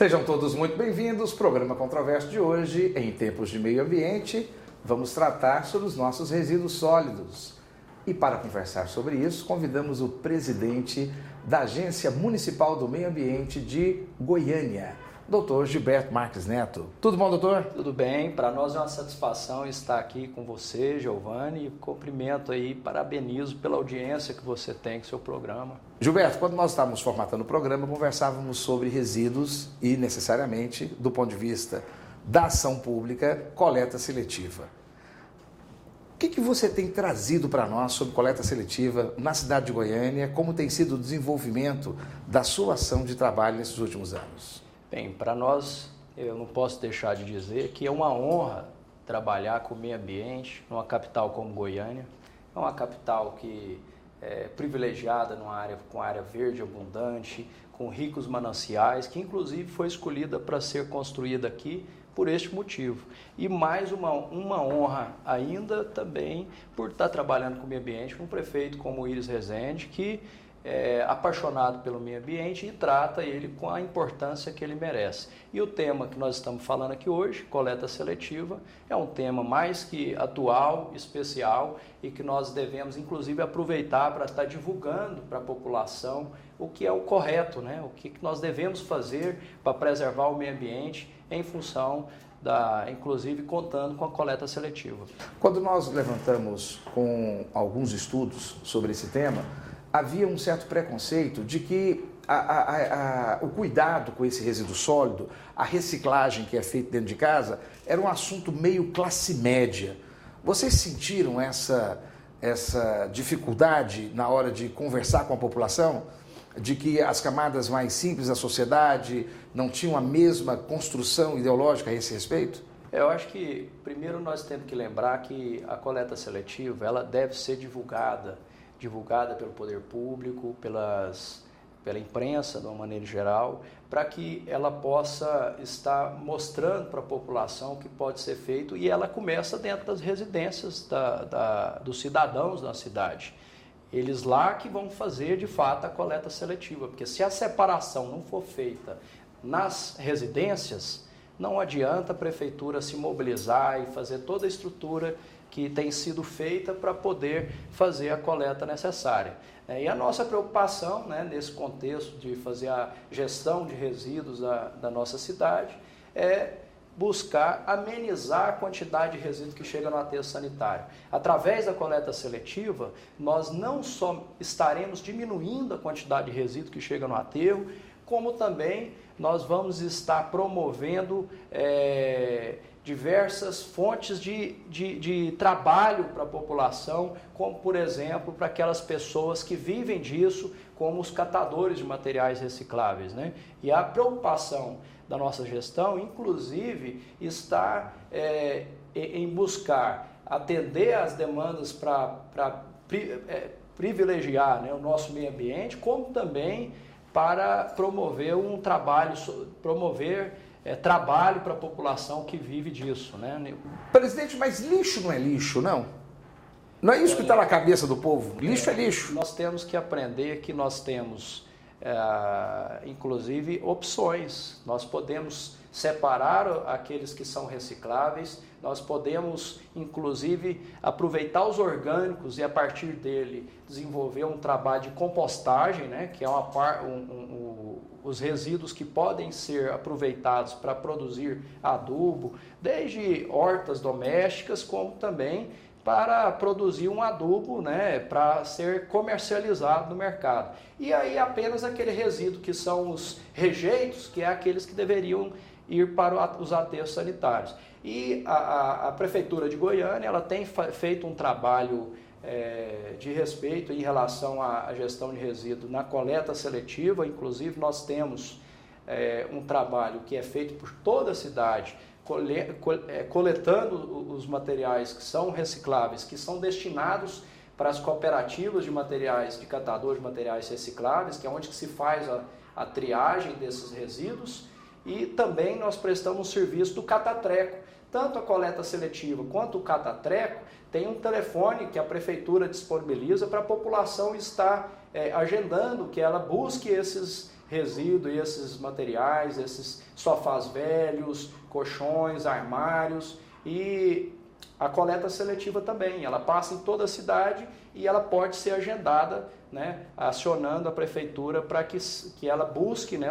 Sejam todos muito bem-vindos. Programa Controverso de hoje, em tempos de meio ambiente, vamos tratar sobre os nossos resíduos sólidos. E para conversar sobre isso, convidamos o presidente da Agência Municipal do Meio Ambiente de Goiânia, doutor Gilberto Marques Neto. Tudo bom, doutor? Tudo bem. Para nós é uma satisfação estar aqui com você, Giovanni. E cumprimento aí, parabenizo pela audiência que você tem com seu programa. Gilberto, quando nós estávamos formatando o programa, conversávamos sobre resíduos e, necessariamente, do ponto de vista da ação pública, coleta seletiva. O que, que você tem trazido para nós sobre coleta seletiva na cidade de Goiânia? Como tem sido o desenvolvimento da sua ação de trabalho nesses últimos anos? Bem, para nós, eu não posso deixar de dizer que é uma honra trabalhar com o meio ambiente numa capital como Goiânia. É uma capital que é privilegiada numa área com área verde abundante, com ricos mananciais, que inclusive foi escolhida para ser construída aqui por este motivo. E mais uma, uma honra ainda também por estar trabalhando com o meio ambiente com um prefeito como o Iris Rezende, que é apaixonado pelo meio ambiente e trata ele com a importância que ele merece. E o tema que nós estamos falando aqui hoje, coleta seletiva, é um tema mais que atual, especial e que nós devemos inclusive aproveitar para estar divulgando para a população o que é o correto, né? o que nós devemos fazer para preservar o meio ambiente em função da, inclusive contando com a coleta seletiva. Quando nós levantamos com alguns estudos sobre esse tema, havia um certo preconceito de que a, a, a, o cuidado com esse resíduo sólido, a reciclagem que é feita dentro de casa, era um assunto meio classe média. Vocês sentiram essa, essa dificuldade na hora de conversar com a população? De que as camadas mais simples da sociedade não tinham a mesma construção ideológica a esse respeito? Eu acho que primeiro nós temos que lembrar que a coleta seletiva ela deve ser divulgada divulgada pelo poder público, pelas, pela imprensa de uma maneira geral, para que ela possa estar mostrando para a população o que pode ser feito e ela começa dentro das residências da, da, dos cidadãos da cidade. Eles lá que vão fazer de fato a coleta seletiva, porque se a separação não for feita nas residências, não adianta a prefeitura se mobilizar e fazer toda a estrutura que tem sido feita para poder fazer a coleta necessária. É, e a nossa preocupação né, nesse contexto de fazer a gestão de resíduos da, da nossa cidade é buscar amenizar a quantidade de resíduos que chega no aterro sanitário. Através da coleta seletiva, nós não só estaremos diminuindo a quantidade de resíduos que chega no aterro, como também nós vamos estar promovendo é, diversas fontes de, de, de trabalho para a população, como, por exemplo, para aquelas pessoas que vivem disso, como os catadores de materiais recicláveis. Né? E a preocupação da nossa gestão, inclusive, está é, em buscar atender às demandas para é, privilegiar né, o nosso meio ambiente, como também para promover um trabalho, promover é, trabalho para a população que vive disso. Né? Presidente, mas lixo não é lixo, não? Não é isso que está na cabeça do povo? Lixo é, é lixo. Nós temos que aprender que nós temos, é, inclusive, opções. Nós podemos separar aqueles que são recicláveis, nós podemos, inclusive, aproveitar os orgânicos e, a partir dele, desenvolver um trabalho de compostagem, né, que é uma, um, um, os resíduos que podem ser aproveitados para produzir adubo, desde hortas domésticas, como também para produzir um adubo né, para ser comercializado no mercado. E aí apenas aquele resíduo que são os rejeitos, que é aqueles que deveriam ir para os aterros sanitários. E a, a, a Prefeitura de Goiânia ela tem feito um trabalho é, de respeito em relação à gestão de resíduos na coleta seletiva, inclusive nós temos é, um trabalho que é feito por toda a cidade, é, coletando os materiais que são recicláveis, que são destinados para as cooperativas de materiais, de catadores de materiais recicláveis, que é onde que se faz a, a triagem desses resíduos, e também nós prestamos o serviço do catatreco, tanto a coleta seletiva quanto o catatreco tem um telefone que a prefeitura disponibiliza para a população estar é, agendando que ela busque esses resíduos, esses materiais, esses sofás velhos, colchões, armários e a coleta seletiva também. Ela passa em toda a cidade e ela pode ser agendada, né, acionando a prefeitura para que, que ela busque né,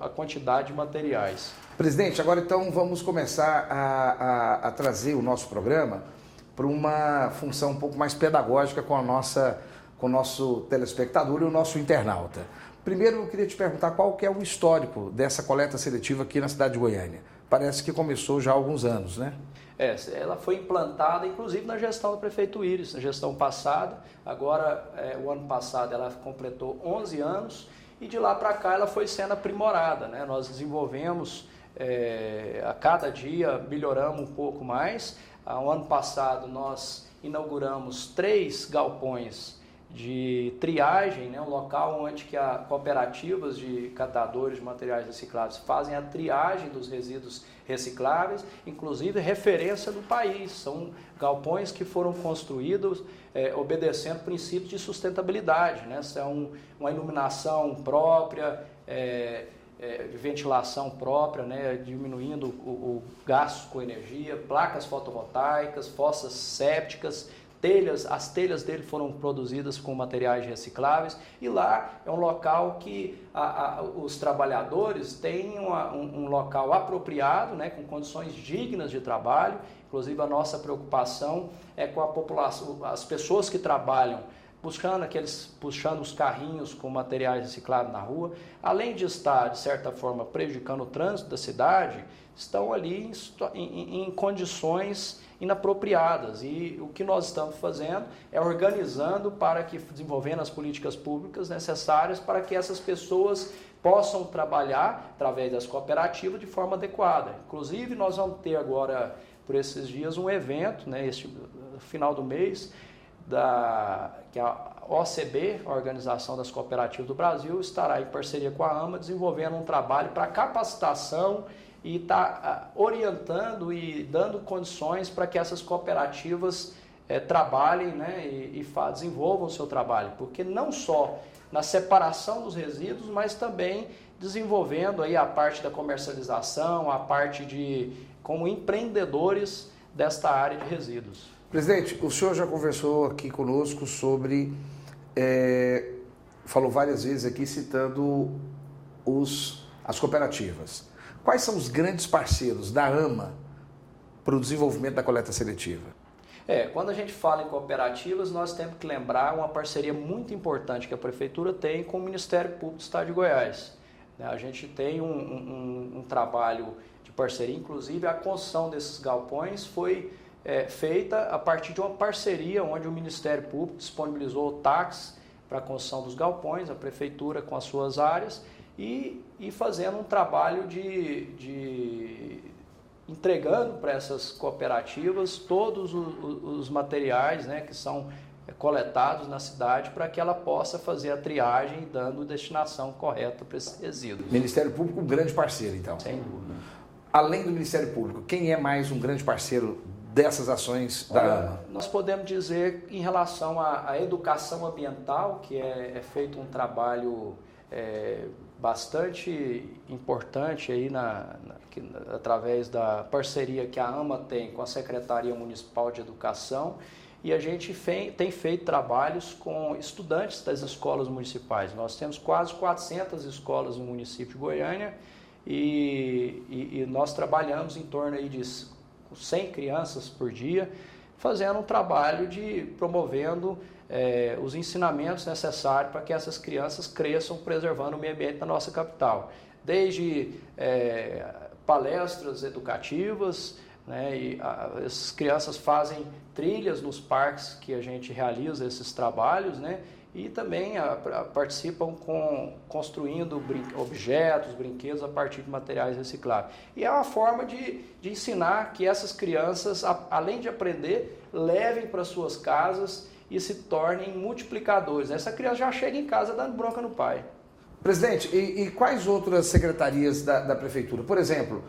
a quantidade de materiais. Presidente, agora então vamos começar a, a, a trazer o nosso programa para uma função um pouco mais pedagógica com a nossa com o nosso telespectador e o nosso internauta. Primeiro, eu queria te perguntar qual que é o histórico dessa coleta seletiva aqui na cidade de Goiânia. Parece que começou já há alguns anos, né? É, ela foi implantada, inclusive, na gestão do prefeito Íris, na gestão passada. Agora, é, o ano passado, ela completou 11 anos e de lá para cá ela foi sendo aprimorada. Né? Nós desenvolvemos é, a cada dia, melhoramos um pouco mais. Ah, o ano passado, nós inauguramos três galpões de triagem, né, um local onde que a cooperativas de catadores de materiais recicláveis fazem a triagem dos resíduos recicláveis, inclusive referência no país. São galpões que foram construídos é, obedecendo princípios de sustentabilidade, né? São uma iluminação própria, é, é, ventilação própria, né? diminuindo o, o gasto com energia, placas fotovoltaicas, fossas sépticas, telhas, as telhas dele foram produzidas com materiais recicláveis e lá é um local que a, a, os trabalhadores têm uma, um, um, local apropriado, né, com condições dignas de trabalho. Inclusive a nossa preocupação é com a população, as pessoas que trabalham buscando aqueles, puxando os carrinhos com materiais reciclados na rua, além de estar de certa forma prejudicando o trânsito da cidade, estão ali em, em, em condições inapropriadas. E o que nós estamos fazendo é organizando para que, desenvolvendo as políticas públicas necessárias para que essas pessoas possam trabalhar através das cooperativas de forma adequada. Inclusive, nós vamos ter agora, por esses dias, um evento, né, este final do mês, da, que a OCB, Organização das Cooperativas do Brasil, estará em parceria com a AMA desenvolvendo um trabalho para capacitação e está ah, orientando e dando condições para que essas cooperativas é, trabalhem né, e, e desenvolvam o seu trabalho, porque não só na separação dos resíduos, mas também desenvolvendo aí a parte da comercialização, a parte de como empreendedores desta área de resíduos. Presidente, o senhor já conversou aqui conosco sobre, é, falou várias vezes aqui citando os, as cooperativas. Quais são os grandes parceiros da AMA para o desenvolvimento da coleta seletiva? É, quando a gente fala em cooperativas, nós temos que lembrar uma parceria muito importante que a Prefeitura tem com o Ministério Público do Estado de Goiás. Né, a gente tem um, um, um trabalho de parceria, inclusive a construção desses galpões foi é, feita a partir de uma parceria onde o Ministério Público disponibilizou o táxi para a construção dos galpões, a Prefeitura com as suas áreas, e, e fazendo um trabalho de, de entregando para essas cooperativas todos os, os materiais né, que são coletados na cidade para que ela possa fazer a triagem dando destinação correta para esses resíduos. Ministério Público, um grande parceiro, então. Sem dúvida. Além do Ministério Público, quem é mais um grande parceiro dessas ações da AMA? Nós podemos dizer em relação à, à educação ambiental, que é, é feito um trabalho é, bastante importante aí na, na que, através da parceria que a AMA tem com a Secretaria Municipal de Educação e a gente fe, tem feito trabalhos com estudantes das escolas municipais. Nós temos quase 400 escolas no município de Goiânia e, e, e nós trabalhamos em torno aí de 100 crianças por dia, fazendo um trabalho de promovendo é, os ensinamentos necessários para que essas crianças cresçam preservando o meio ambiente da nossa capital. Desde é, palestras educativas, né, e a, essas crianças fazem trilhas nos parques que a gente realiza esses trabalhos, né, e também a, a, participam com construindo brin objetos, brinquedos a partir de materiais recicláveis. E é uma forma de, de ensinar que essas crianças, a, além de aprender, levem para suas casas e se tornem multiplicadores. Essa criança já chega em casa dando bronca no pai. Presidente, e, e quais outras secretarias da, da, prefeitura? Por exemplo,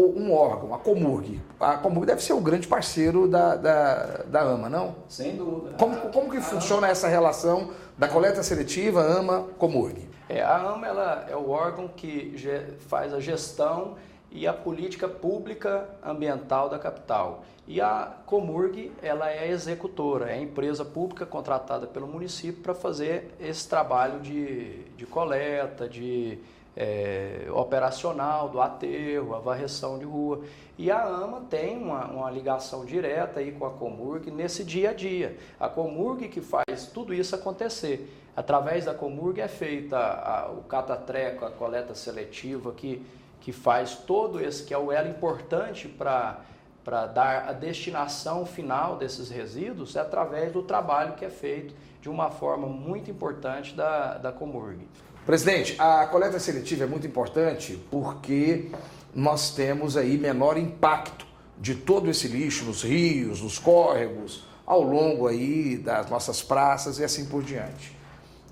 um órgão, a Comurg. A Comurg deve ser o grande parceiro da, da, da AMA, não? Sem dúvida. Como, como que funciona essa relação da coleta seletiva AMA-Comurg? É, a AMA ela é o órgão que faz a gestão e a política pública ambiental da capital. E a Comurg, ela é a executora, é a empresa pública contratada pelo município para fazer esse trabalho de, de coleta, de é, operacional, do aterro, a varreção de rua. E a AMA tem uma, uma, ligação direta aí com a Comurg nesse dia a dia. A Comurg que faz tudo isso acontecer. Através da Comurg é feita a, o catatreco, a coleta seletiva, que, que faz todo esse, que é o elo importante para para dar a destinação final desses resíduos é através do trabalho que é feito de uma forma muito importante da, da Comurg. Presidente, a coleta seletiva é muito importante porque nós temos aí menor impacto de todo esse lixo nos rios, nos córregos, ao longo aí das nossas praças e assim por diante.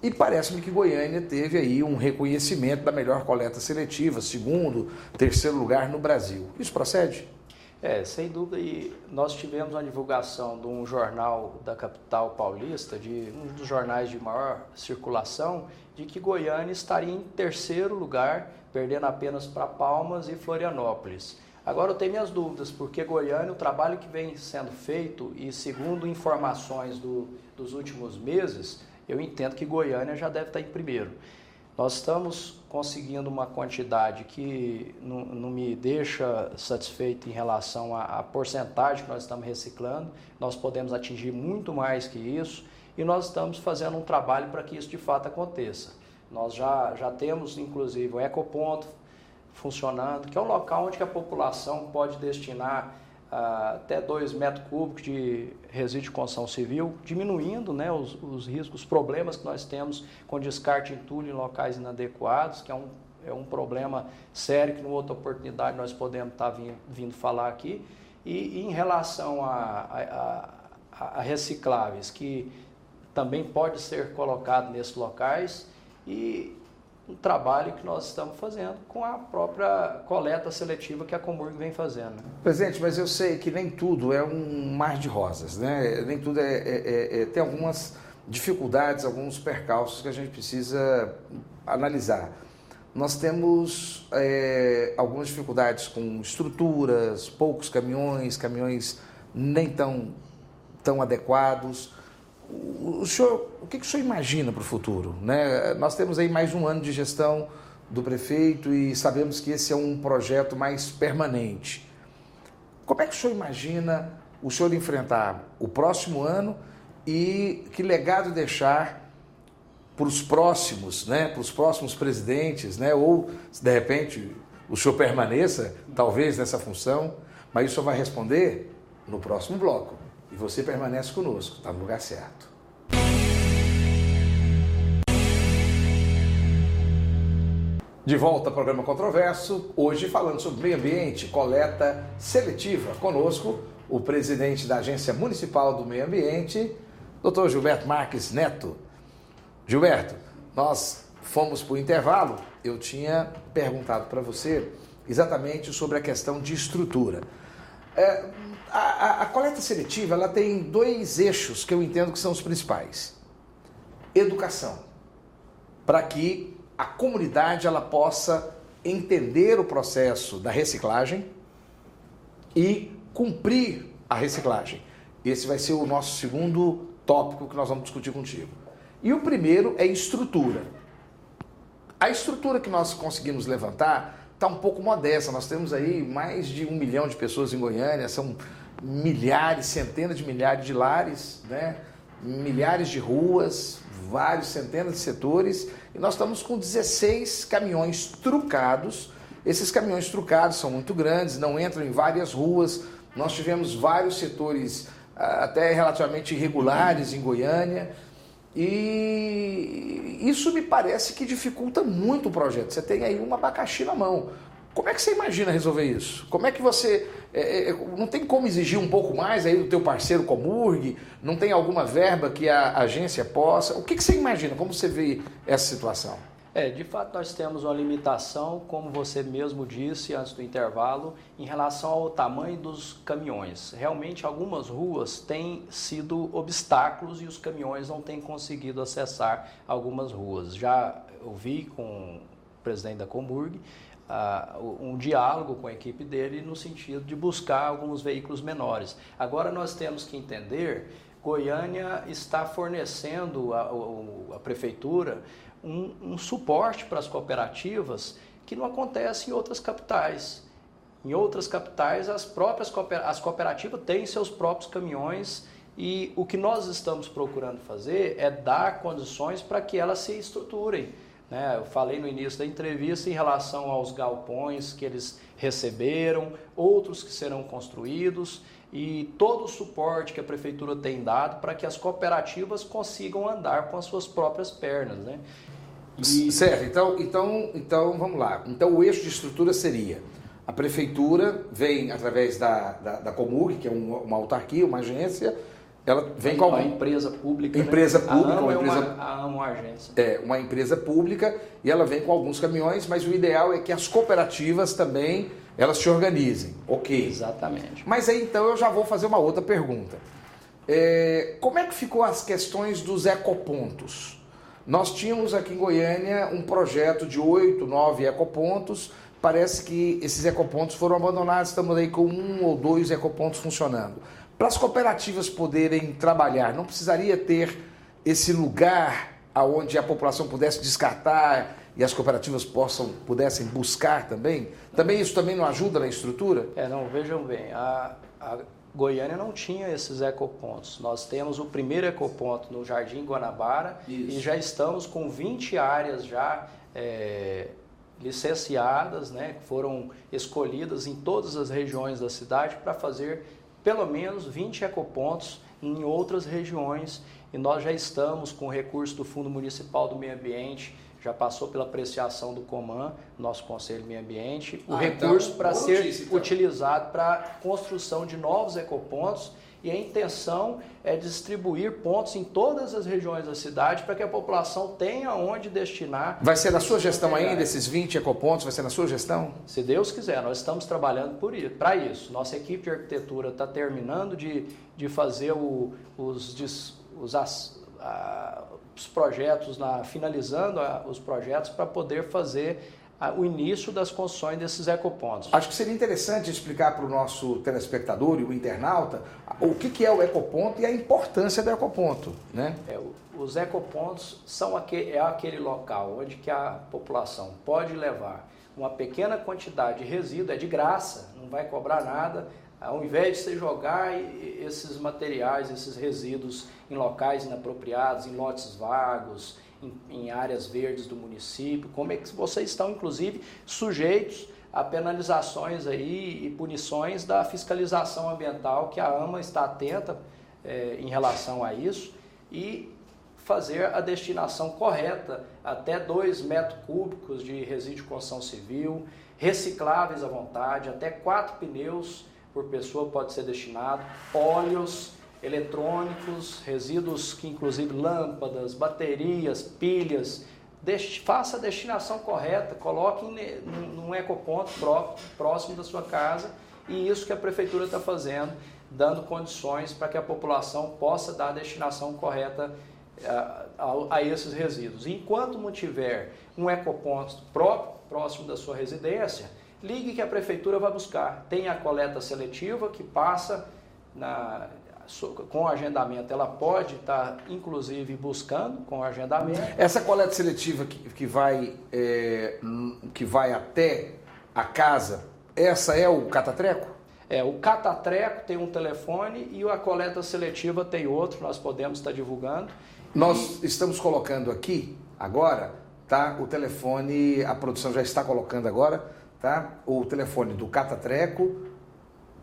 E parece-me que Goiânia teve aí um reconhecimento da melhor coleta seletiva, segundo, terceiro lugar no Brasil. Isso procede? É, sem dúvida. E nós tivemos uma divulgação de um jornal da capital paulista, de um dos jornais de maior circulação, de que Goiânia estaria em terceiro lugar, perdendo apenas para Palmas e Florianópolis. Agora eu tenho minhas dúvidas, porque Goiânia, o trabalho que vem sendo feito, e segundo informações do, dos últimos meses, eu entendo que Goiânia já deve estar em primeiro. Nós estamos conseguindo uma quantidade que não, não me deixa satisfeito em relação à, à, porcentagem que nós estamos reciclando. Nós podemos atingir muito mais que isso e nós estamos fazendo um trabalho para que isso de fato aconteça. Nós já, já temos, inclusive, o Ecoponto funcionando, que é um local onde a população pode destinar até 2 metros cúbicos de resíduo de construção civil, diminuindo né, os, os riscos, os problemas que nós temos com descarte de entulho em locais inadequados, que é um, é um problema sério que, numa outra oportunidade, nós podemos estar vindo, vindo falar aqui. E, e em relação a, a, a, a recicláveis, que também pode ser colocado nesses locais, e um trabalho que nós estamos fazendo com a própria coleta seletiva que a Comurg vem fazendo. Presidente, mas eu sei que nem tudo é um mar de rosas, né? Nem tudo é, é, é, é tem algumas dificuldades, alguns percalços que a gente precisa analisar. Nós temos é, algumas dificuldades com estruturas, poucos caminhões, caminhões nem tão, tão adequados. O, senhor, o que, o senhor imagina para o futuro? Né? Nós temos aí mais um ano de gestão do prefeito e sabemos que esse é um projeto mais permanente. Como é que o senhor imagina o senhor enfrentar o próximo ano e que legado deixar para os próximos, né, para os próximos presidentes, né, ou se de repente o senhor permaneça, talvez nessa função, mas o senhor vai responder no próximo bloco. E você permanece conosco, está no lugar certo. De volta ao programa Controverso, hoje falando sobre meio ambiente, coleta seletiva. Conosco, o presidente da Agência Municipal do Meio Ambiente, Dr. Gilberto Marques Neto. Gilberto, nós fomos para o intervalo, eu tinha perguntado para você exatamente sobre a questão de estrutura. É, a, a, a, coleta seletiva ela tem dois eixos que eu entendo que são os principais. Educação, para que a comunidade ela possa entender o processo da reciclagem e cumprir a reciclagem. Esse vai ser o nosso segundo tópico que nós vamos discutir contigo. E o primeiro é estrutura. A estrutura que nós conseguimos levantar está um pouco modesta. Nós temos aí mais de um milhão de pessoas em Goiânia, são milhares, centenas de milhares de lares, né? milhares de ruas, vários, centenas de setores, e nós estamos com 16 caminhões trucados. Esses caminhões trucados são muito grandes, não entram em várias ruas. Nós tivemos vários setores ah, até relativamente irregulares em Goiânia. E isso me parece que dificulta muito o projeto. Você tem aí um abacaxi na mão. Como é que você imagina resolver isso? Como é que você. É, é, não tem como exigir um pouco mais aí do teu parceiro Comurg? Não tem alguma verba que a agência possa? O que, que você imagina? Como você vê essa situação? É, de fato nós temos uma limitação, como você mesmo disse antes do intervalo, em relação ao tamanho dos caminhões. Realmente algumas ruas têm sido obstáculos e os caminhões não têm conseguido acessar algumas ruas. Já ouvi com o presidente da Comburg uh, um diálogo com a equipe dele no sentido de buscar alguns veículos menores. Agora nós temos que entender, Goiânia está fornecendo a prefeitura um, um suporte para as cooperativas que não acontece em outras capitais. Em outras capitais, as próprias as cooperativas têm seus próprios caminhões e o que nós estamos procurando fazer é dar condições para que elas se estruturem. Né? Eu falei no início da entrevista em relação aos galpões que eles receberam, outros que serão construídos e todo o suporte que a prefeitura tem dado para que as cooperativas consigam andar com as suas próprias pernas. Né? E... Certo, então, então, então vamos lá. Então o eixo de estrutura seria a prefeitura vem através da, da, da Comug, que é uma, uma autarquia, uma agência, ela vem com uma empresa pública. Né? Empresa né? pública, uma é empresa. Uma, a uma agência. É, uma empresa pública e ela vem com alguns caminhões, mas o ideal é que as cooperativas também elas se organizem. Ok. Exatamente. Mas aí então eu já vou fazer uma outra pergunta. É, como é que ficou as questões dos ecopontos? Nós tínhamos aqui em Goiânia um projeto de oito, nove ecopontos. Parece que esses ecopontos foram abandonados, estamos aí com um ou dois ecopontos funcionando. Para as cooperativas poderem trabalhar, não precisaria ter esse lugar aonde a população pudesse descartar e as cooperativas possam, pudessem buscar também? Também isso também não ajuda na estrutura? É, não, vejam bem, a, a Goiânia não tinha esses ecopontos. Nós temos o primeiro ecoponto no Jardim Guanabara Isso. e já estamos com 20 áreas já é, licenciadas, né, que foram escolhidas em todas as regiões da cidade para fazer pelo menos 20 ecopontos em outras regiões e nós já estamos com recurso do Fundo Municipal do Meio Ambiente já passou pela apreciação do Coman, nosso Conselho de Meio Ambiente, o ah, recurso então, para ser notícia, então. utilizado para construção de novos ecopontos e a intenção é distribuir pontos em todas as regiões da cidade para que a população tenha onde destinar. Vai ser na sua gestão ainda esses 20 ecopontos? Vai ser na sua gestão? Se Deus quiser, nós estamos trabalhando para isso. Nossa equipe de arquitetura está terminando de, de fazer o, os, os, as, a, os projetos, na, finalizando a, os projetos para poder fazer o início das construções desses ecopontos. Acho que seria interessante explicar para o nosso telespectador e o internauta o que, é o ecoponto e a importância do ecoponto. Né? É, os ecopontos são aquele, é aquele local onde que a população pode levar uma pequena quantidade de resíduo, é de graça, não vai cobrar nada, ao invés de você jogar esses materiais, esses resíduos em locais inapropriados, em lotes vagos, em, em, áreas verdes do município, como é que vocês estão, inclusive, sujeitos a penalizações aí e punições da fiscalização ambiental, que a AMA está atenta é, em relação a isso, e fazer a destinação correta até 2 metros cúbicos de resíduo de construção civil, recicláveis à vontade, até 4 pneus por pessoa pode ser destinado, óleos eletrônicos, resíduos que inclusive lâmpadas, baterias, pilhas, Deixe, faça a destinação correta, coloque em, num ecoponto próprio, próximo da sua casa e isso que a prefeitura está fazendo, dando condições para que a população possa dar a destinação correta a, a, a esses resíduos. Enquanto não tiver um ecoponto próprio, próximo da sua residência, ligue que a prefeitura vai buscar. Tem a coleta seletiva que passa na, com agendamento. Ela pode estar, inclusive, buscando com agendamento. Essa coleta seletiva que, que, vai, é, que vai até a casa, essa é o catatreco? É, o catatreco tem um telefone e a coleta seletiva tem outro, nós podemos estar divulgando. Nós e... estamos colocando aqui, agora, tá? O telefone, a produção já está colocando agora, tá? O telefone do Catatreco, o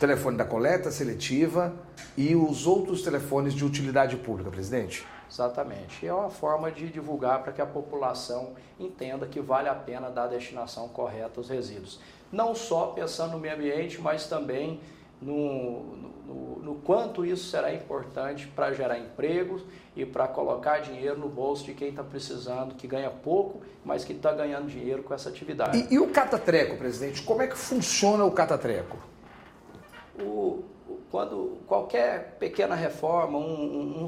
telefone da coleta seletiva e os outros telefones de utilidade pública, presidente. Exatamente. É uma forma de divulgar para que a população entenda que vale a pena dar a destinação correta aos resíduos. Não só pensando no meio ambiente, mas também no, no, no quanto isso será importante para gerar empregos e para colocar dinheiro no bolso de quem está precisando, que ganha pouco, mas que está ganhando dinheiro com essa atividade. E, e, o catatreco, presidente? Como é que funciona o catatreco? O, quando qualquer pequena reforma, um, um,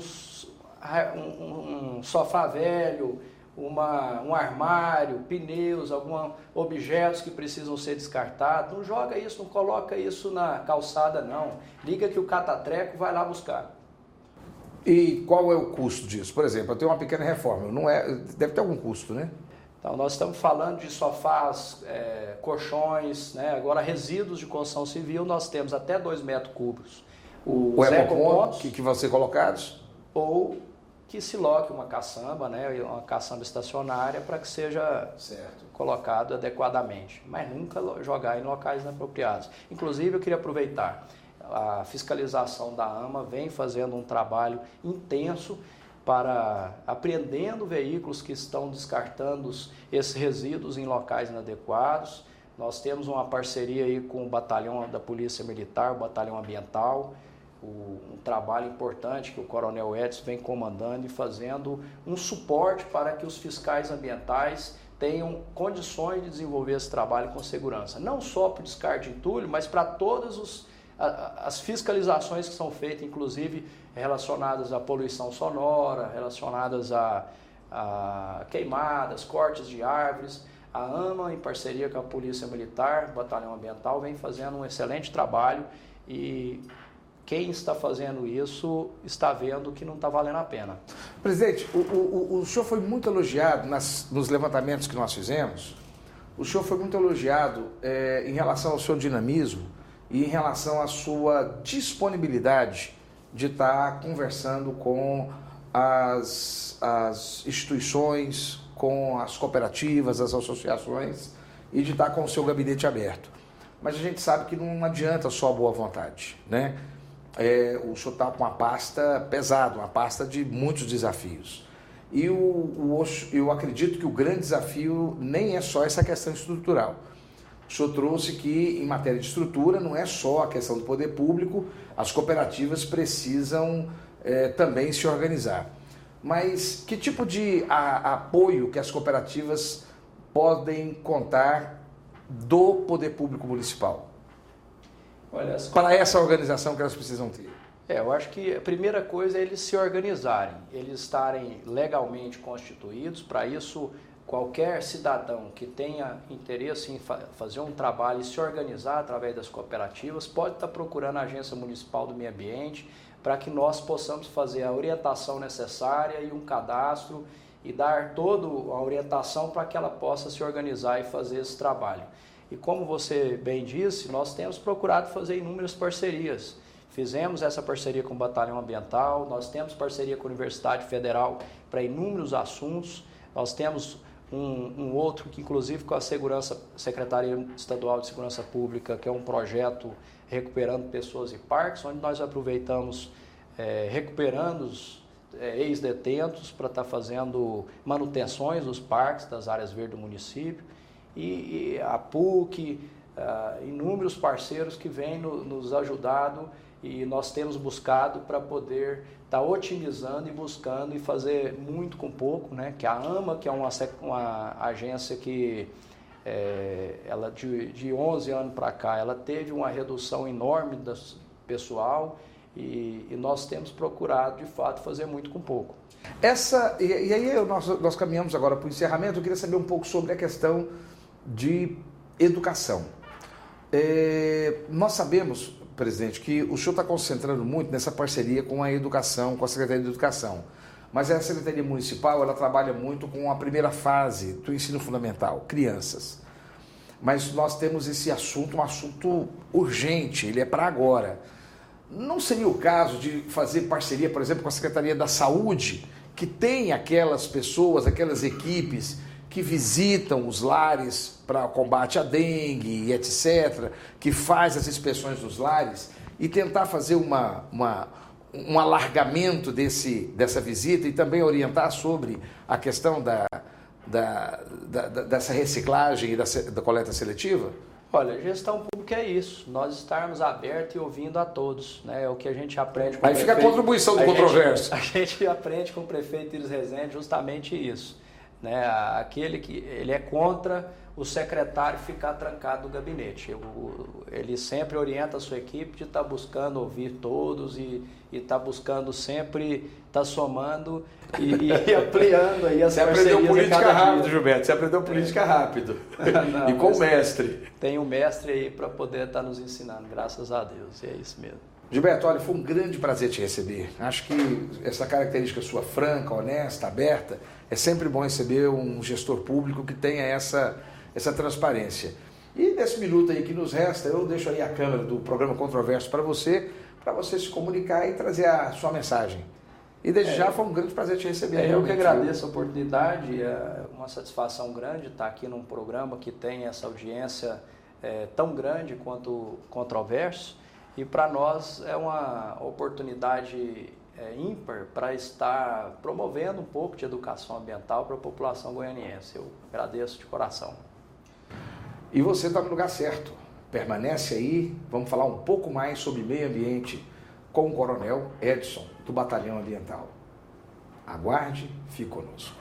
um, um sofá velho, uma, um armário, pneus, alguns objetos que precisam ser descartados. Não joga isso, não coloca isso na calçada, não. Liga que o catatreco vai lá buscar. E qual é o custo disso? Por exemplo, eu tenho uma pequena reforma, não é, deve ter algum custo, né? Então, nós estamos falando de sofás, é, colchões, né? agora resíduos de construção civil, nós temos até 2 metros cúbicos. O, o ecoponto que, que vão ser colocados? Ou que se loque uma caçamba, né, uma caçamba estacionária para que seja certo. colocado adequadamente, mas nunca jogar em locais inapropriados. Inclusive, eu queria aproveitar, a fiscalização da AMA vem fazendo um trabalho intenso para apreendendo veículos que estão descartando esses resíduos em locais inadequados. Nós temos uma parceria aí com o batalhão da Polícia Militar, o batalhão ambiental, um trabalho importante que o Coronel Edson vem comandando e fazendo um suporte para que os fiscais ambientais tenham condições de desenvolver esse trabalho com segurança. Não só para o descarte de entulho, mas para todas os, as fiscalizações que são feitas, inclusive relacionadas à poluição sonora, relacionadas a, a queimadas, cortes de árvores. A AMA, em parceria com a Polícia Militar, Batalhão Ambiental, vem fazendo um excelente trabalho e quem está fazendo isso está vendo que não está valendo a pena. Presidente, o, o, o senhor foi muito elogiado nas, nos levantamentos que nós fizemos. O senhor foi muito elogiado é, em relação ao seu dinamismo e em relação à sua disponibilidade de estar conversando com as, as instituições, com as cooperativas, as associações e de estar com o seu gabinete aberto. Mas a gente sabe que não adianta só boa vontade, né? é, o senhor está com uma pasta pesada, uma pasta de muitos desafios. E o, o, eu acredito que o grande desafio nem é só essa questão estrutural. O senhor trouxe que, em matéria de estrutura, não é só a questão do poder público, as cooperativas precisam é, também se organizar. Mas que tipo de a, apoio que as cooperativas podem contar do poder público municipal? Olha, para essa organização que elas precisam ter? É, eu acho que a primeira coisa é eles se organizarem, eles estarem legalmente constituídos. Para isso, qualquer cidadão que tenha interesse em fa fazer um trabalho e se organizar através das cooperativas pode estar procurando a Agência Municipal do Meio Ambiente para que nós possamos fazer a orientação necessária e um cadastro e dar toda a orientação para que ela possa se organizar e fazer esse trabalho. E como você bem disse, nós temos procurado fazer inúmeras parcerias. Fizemos essa parceria com o Batalhão Ambiental, nós temos parceria com a Universidade Federal para inúmeros assuntos, nós temos um, um, outro que inclusive com a Segurança, Secretaria Estadual de Segurança Pública, que é um projeto recuperando pessoas e parques, onde nós aproveitamos é, recuperando os é, ex-detentos para estar tá fazendo manutenções dos parques, das áreas verdes do município. E, e a PUC, uh, inúmeros parceiros que vêm no, nos ajudado e nós temos buscado para poder estar tá otimizando e buscando e fazer muito com pouco, né? Que a AMA, que é uma, uma agência que é, ela de, de 11 anos para cá, ela teve uma redução enorme do pessoal e, e, nós temos procurado de fato fazer muito com pouco. Essa e, e aí nós, nós caminhamos agora para o encerramento. Eu queria saber um pouco sobre a questão de educação. É, nós sabemos, presidente, que o senhor está concentrando muito nessa parceria com a educação, com a Secretaria de Educação. Mas a Secretaria Municipal ela trabalha muito com a primeira fase do ensino fundamental, crianças. Mas nós temos esse assunto, um assunto urgente, ele é para agora. Não seria o caso de fazer parceria, por exemplo, com a Secretaria da Saúde, que tem aquelas pessoas, aquelas equipes que visitam os lares para combate à dengue e etc., que faz as inspeções dos lares e tentar fazer uma, uma, um alargamento desse, dessa visita e também orientar sobre a questão da, da, da, dessa reciclagem e da, da coleta seletiva? Olha, gestão pública é isso, nós estarmos abertos e ouvindo a todos, né? É o que a gente aprende com Aí o fica prefeito. a contribuição do a controverso. Gente, a gente aprende com o prefeito Iris Rezende justamente isso, né? Aquele que ele é contra o secretário ficar trancado no gabinete. Ele sempre orienta a sua equipe de estar tá buscando ouvir todos e estar tá buscando sempre estar tá somando e, e ampliando aí as Você aprendeu política rápido, Gilberto. Você aprendeu política é. rápido. Não, e com o mestre. Tem um mestre aí para poder estar nos ensinando, graças a Deus. E é isso mesmo. Gilberto, olha, foi um grande prazer te receber. Acho que essa característica sua franca, honesta, aberta, é sempre bom receber um gestor público que tenha essa essa transparência. E nesse minuto aí que nos resta, eu deixo aí a câmera do programa Controverso para você, para você se comunicar e trazer a sua mensagem. E desde é, já foi um grande prazer te receber. É, eu que agradeço a oportunidade, é uma satisfação grande estar aqui num programa que tem essa audiência é, tão grande quanto Controverso. E para nós é uma oportunidade é, ímpar para estar promovendo um pouco de educação ambiental para a população goianiense. Eu agradeço de coração. E você está no lugar certo. Permanece aí, vamos falar um pouco mais sobre meio ambiente com o Coronel Edson, do Batalhão Ambiental. Aguarde, fique conosco.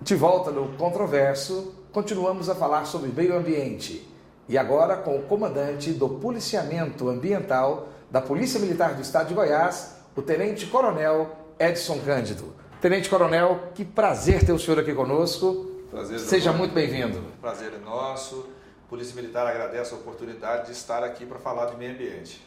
De volta no Controverso, continuamos a falar sobre meio ambiente. E agora com o comandante do Policiamento Ambiental da Polícia Militar do Estado de Goiás, o Tenente Coronel Edson Cândido. Tenente Coronel, que prazer ter o senhor aqui conosco. Prazer. Seja muito bem-vindo. Prazer é nosso. Polícia Militar agradece a oportunidade de estar aqui para falar de meio ambiente.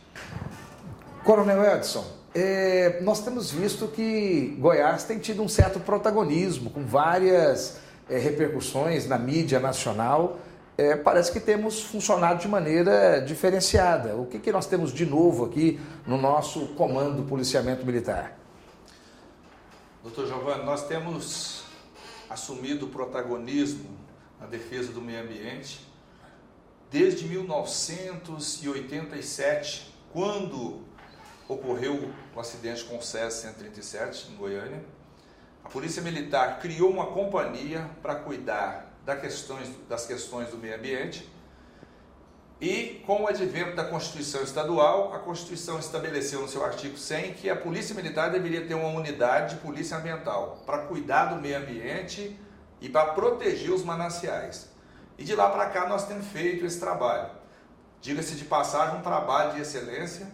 Coronel Edson, é, nós temos visto que Goiás tem tido um certo protagonismo, com várias é, repercussões na mídia nacional. É, parece que temos funcionado de maneira diferenciada. O que, que nós temos de novo aqui no nosso comando do policiamento militar? Doutor Giovanni, nós temos assumido o protagonismo na defesa do meio ambiente desde 1987, quando ocorreu o acidente com o SES 137 em Goiânia. A Polícia Militar criou uma companhia para cuidar das questões, do meio ambiente e com o advento da Constituição Estadual, a Constituição estabeleceu no seu artigo 100 que a Polícia Militar deveria ter uma unidade de polícia ambiental para cuidar do meio ambiente e para proteger os mananciais. E de lá para cá nós temos feito esse trabalho. Diga-se de passagem, um trabalho de excelência.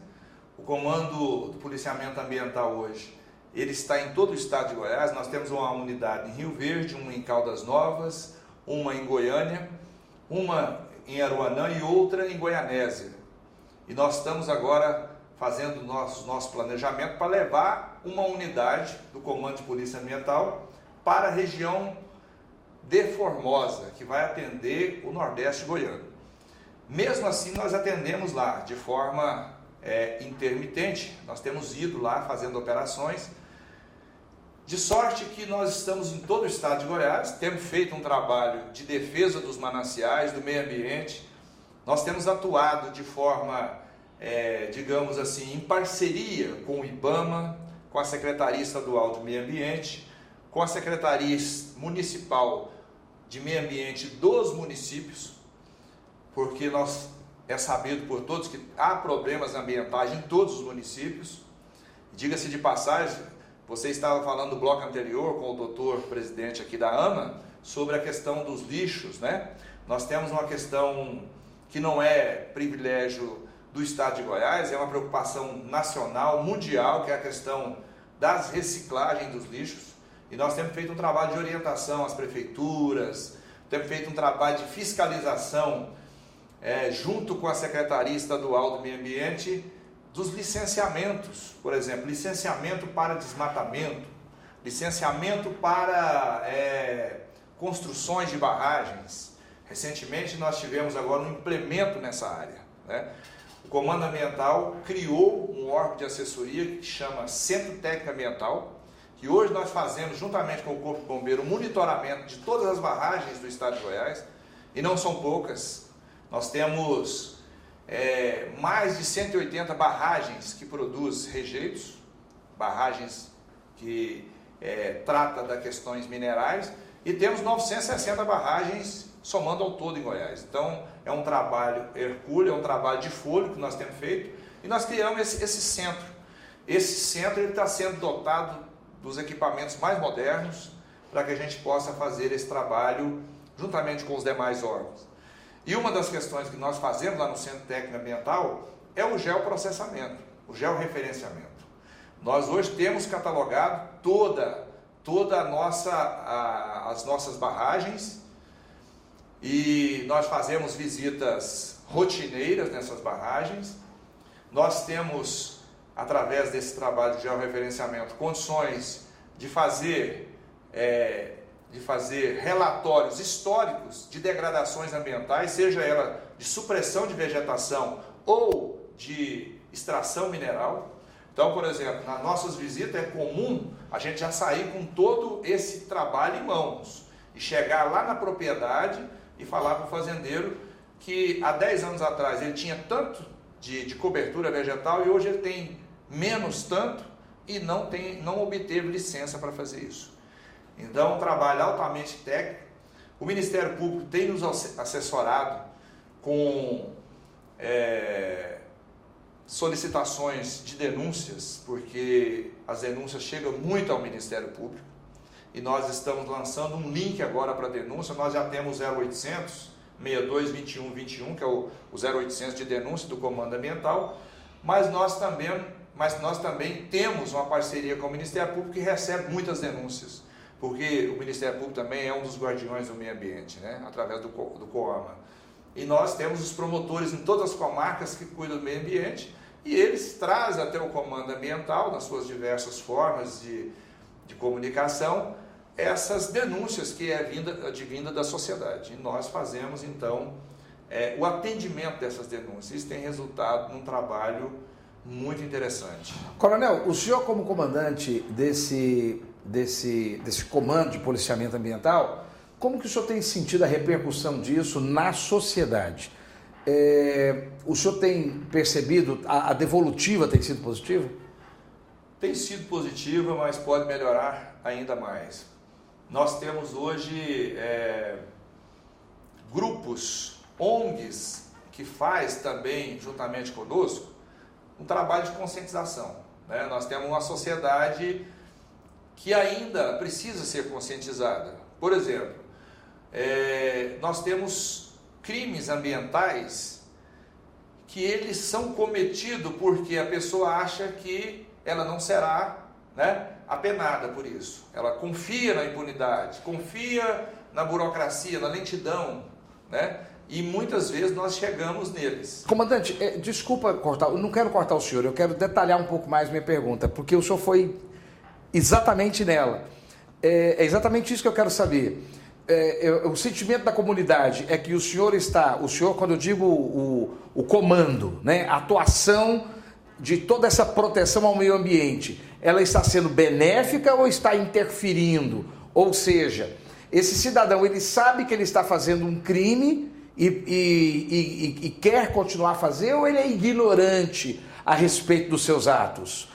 O comando do policiamento ambiental hoje, ele está em todo o estado de Goiás. Nós temos uma unidade em Rio Verde, uma em Caldas Novas, uma em Goiânia, uma em Aruanã e outra em Goianésia. E nós estamos agora fazendo nosso, nosso planejamento para levar uma unidade do Comando de Polícia Ambiental para a região de Formosa, que vai atender o Nordeste goiano. Mesmo assim, nós atendemos lá de forma é, intermitente, nós temos ido lá fazendo operações. De sorte que nós estamos em todo o estado de Goiás, temos feito um trabalho de defesa dos mananciais, do meio ambiente, nós temos atuado de forma, é, digamos assim, em parceria com o IBAMA, com a Secretaria Estadual do Meio Ambiente, com a Secretaria Municipal de Meio Ambiente dos municípios, porque nós é sabido por todos que há problemas ambientais em todos os municípios. Diga-se de passagem, você estava falando do bloco anterior com o doutor presidente aqui da AMA sobre a questão dos lixos, né? Nós temos uma questão que não é privilégio do estado de Goiás, é uma preocupação nacional, mundial, que é a questão das reciclagens dos lixos. E nós temos feito um trabalho de orientação às prefeituras, temos feito um trabalho de fiscalização é, junto com a Secretaria Estadual do Meio Ambiente dos licenciamentos, por exemplo, licenciamento para desmatamento, licenciamento para é, construções de barragens, Recentemente nós tivemos agora um implemento nessa área. Né? O Comando Ambiental criou um órgão de assessoria que chama Centro Técnico Ambiental, que hoje nós fazemos, juntamente com o Corpo de Bombeiro, monitoramento de todas as barragens do estado de Goiás, e não são poucas. Nós temos é, mais de 180 barragens que produzem rejeitos, barragens que é, trata das questões minerais, e temos 960 barragens somando ao todo em Goiás. Então, é um trabalho hercúleo, é um trabalho de folho que nós temos feito, e nós criamos esse, esse centro. Esse centro está sendo dotado dos equipamentos mais modernos para que a gente possa fazer esse trabalho juntamente com os demais órgãos. E uma das questões que nós fazemos lá no Centro Técnico Ambiental é o geoprocessamento, o georreferenciamento. Nós hoje temos catalogado toda, toda a nossa, a, as nossas barragens e nós fazemos visitas rotineiras nessas barragens. Nós temos, através desse trabalho de georreferenciamento, condições de fazer, é, de fazer relatórios históricos de degradações ambientais, seja ela de supressão de vegetação ou de extração mineral. Então, por exemplo, nas nossas visitas é comum a gente já sair com todo esse trabalho em mãos e chegar lá na propriedade e falar para o fazendeiro que há 10 anos atrás ele tinha tanto de, de cobertura vegetal e hoje ele tem menos tanto e não, tem, não obteve licença para fazer isso. Então, um trabalho altamente técnico. O Ministério Público tem nos assessorado com é, solicitações de denúncias, porque as denúncias chegam muito ao Ministério Público e nós estamos lançando um link agora para denúncia. Nós já temos 0800 62 21 21, que é o, o 0800 de denúncia do Comando Ambiental, mas nós também mas nós também temos uma parceria com o Ministério Público que recebe muitas denúncias, porque o Ministério Público também é um dos guardiões do meio ambiente, né? através do, do COAMA. E nós temos os promotores em todas as comarcas que cuidam do meio ambiente e eles trazem até o comando ambiental, nas suas diversas formas de, de comunicação, essas denúncias que é vinda, advinda da sociedade. E nós fazemos, então, é, o atendimento dessas denúncias. Isso tem resultado num trabalho muito interessante. Coronel, o senhor como comandante desse, desse, desse comando de policiamento ambiental, como que o senhor tem sentido a repercussão disso na sociedade? É, o senhor tem percebido, a, a, devolutiva tem sido positiva? Tem sido positiva, mas pode melhorar ainda mais. Nós temos hoje é, grupos, ONGs, que faz também, juntamente conosco, um trabalho de conscientização. Né? Nós temos uma sociedade que ainda precisa ser conscientizada. Por exemplo, é, nós temos crimes ambientais que eles são cometidos porque a pessoa acha que ela não será né, apenada por isso. Ela confia na impunidade, confia na burocracia, na lentidão, né? E muitas vezes nós chegamos neles. Comandante, é, desculpa cortar, eu não quero cortar o senhor, eu quero detalhar um pouco mais minha pergunta, porque o senhor foi exatamente nela. É, é exatamente isso que eu quero saber é, o sentimento da comunidade é que o senhor está, o senhor, quando eu digo o, o comando, né, a atuação de toda essa proteção ao meio ambiente, ela está sendo benéfica ou está interferindo? Ou seja, esse cidadão ele sabe que ele está fazendo um crime e, e, e, e quer continuar a fazer ou ele é ignorante a respeito dos seus atos?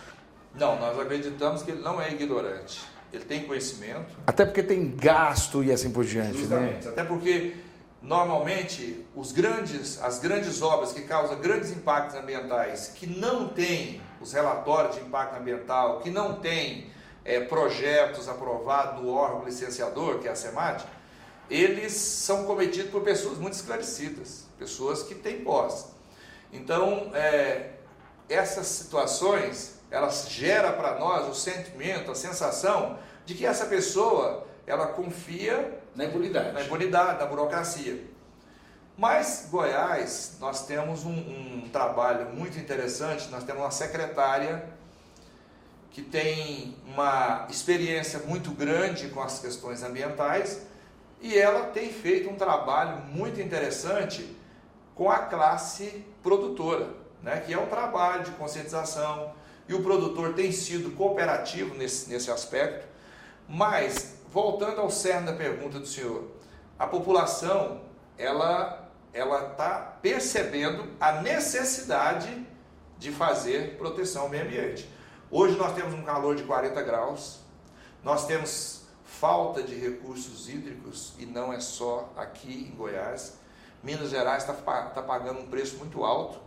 Não, nós acreditamos que ele não é ignorante ele tem conhecimento. Até porque tem gasto e assim por diante, né? Justamente. né? Até porque normalmente os grandes, as grandes obras que causam grandes impactos ambientais, que não têm os relatórios de impacto ambiental, que não têm é, projetos aprovados no órgão licenciador, que é a SEMAT, eles são cometidos por pessoas muito esclarecidas, pessoas que têm posse. Então, é, essas situações ela gera para nós o sentimento, a sensação de que essa pessoa ela confia na impunidade, na, impunidade, na burocracia. Mas Goiás, nós temos um, um trabalho muito interessante, nós temos uma secretária que tem uma experiência muito grande com as questões ambientais e ela tem feito um trabalho muito interessante com a classe produtora, né? que é um trabalho de conscientização, e o produtor tem sido cooperativo nesse, nesse aspecto. Mas, voltando ao cerne da pergunta do senhor, a população ela ela está percebendo a necessidade de fazer proteção ao meio ambiente. Hoje nós temos um calor de 40 graus, Nós temos falta de recursos hídricos e não é só aqui em Goiás. Minas Gerais está tá pagando um preço muito alto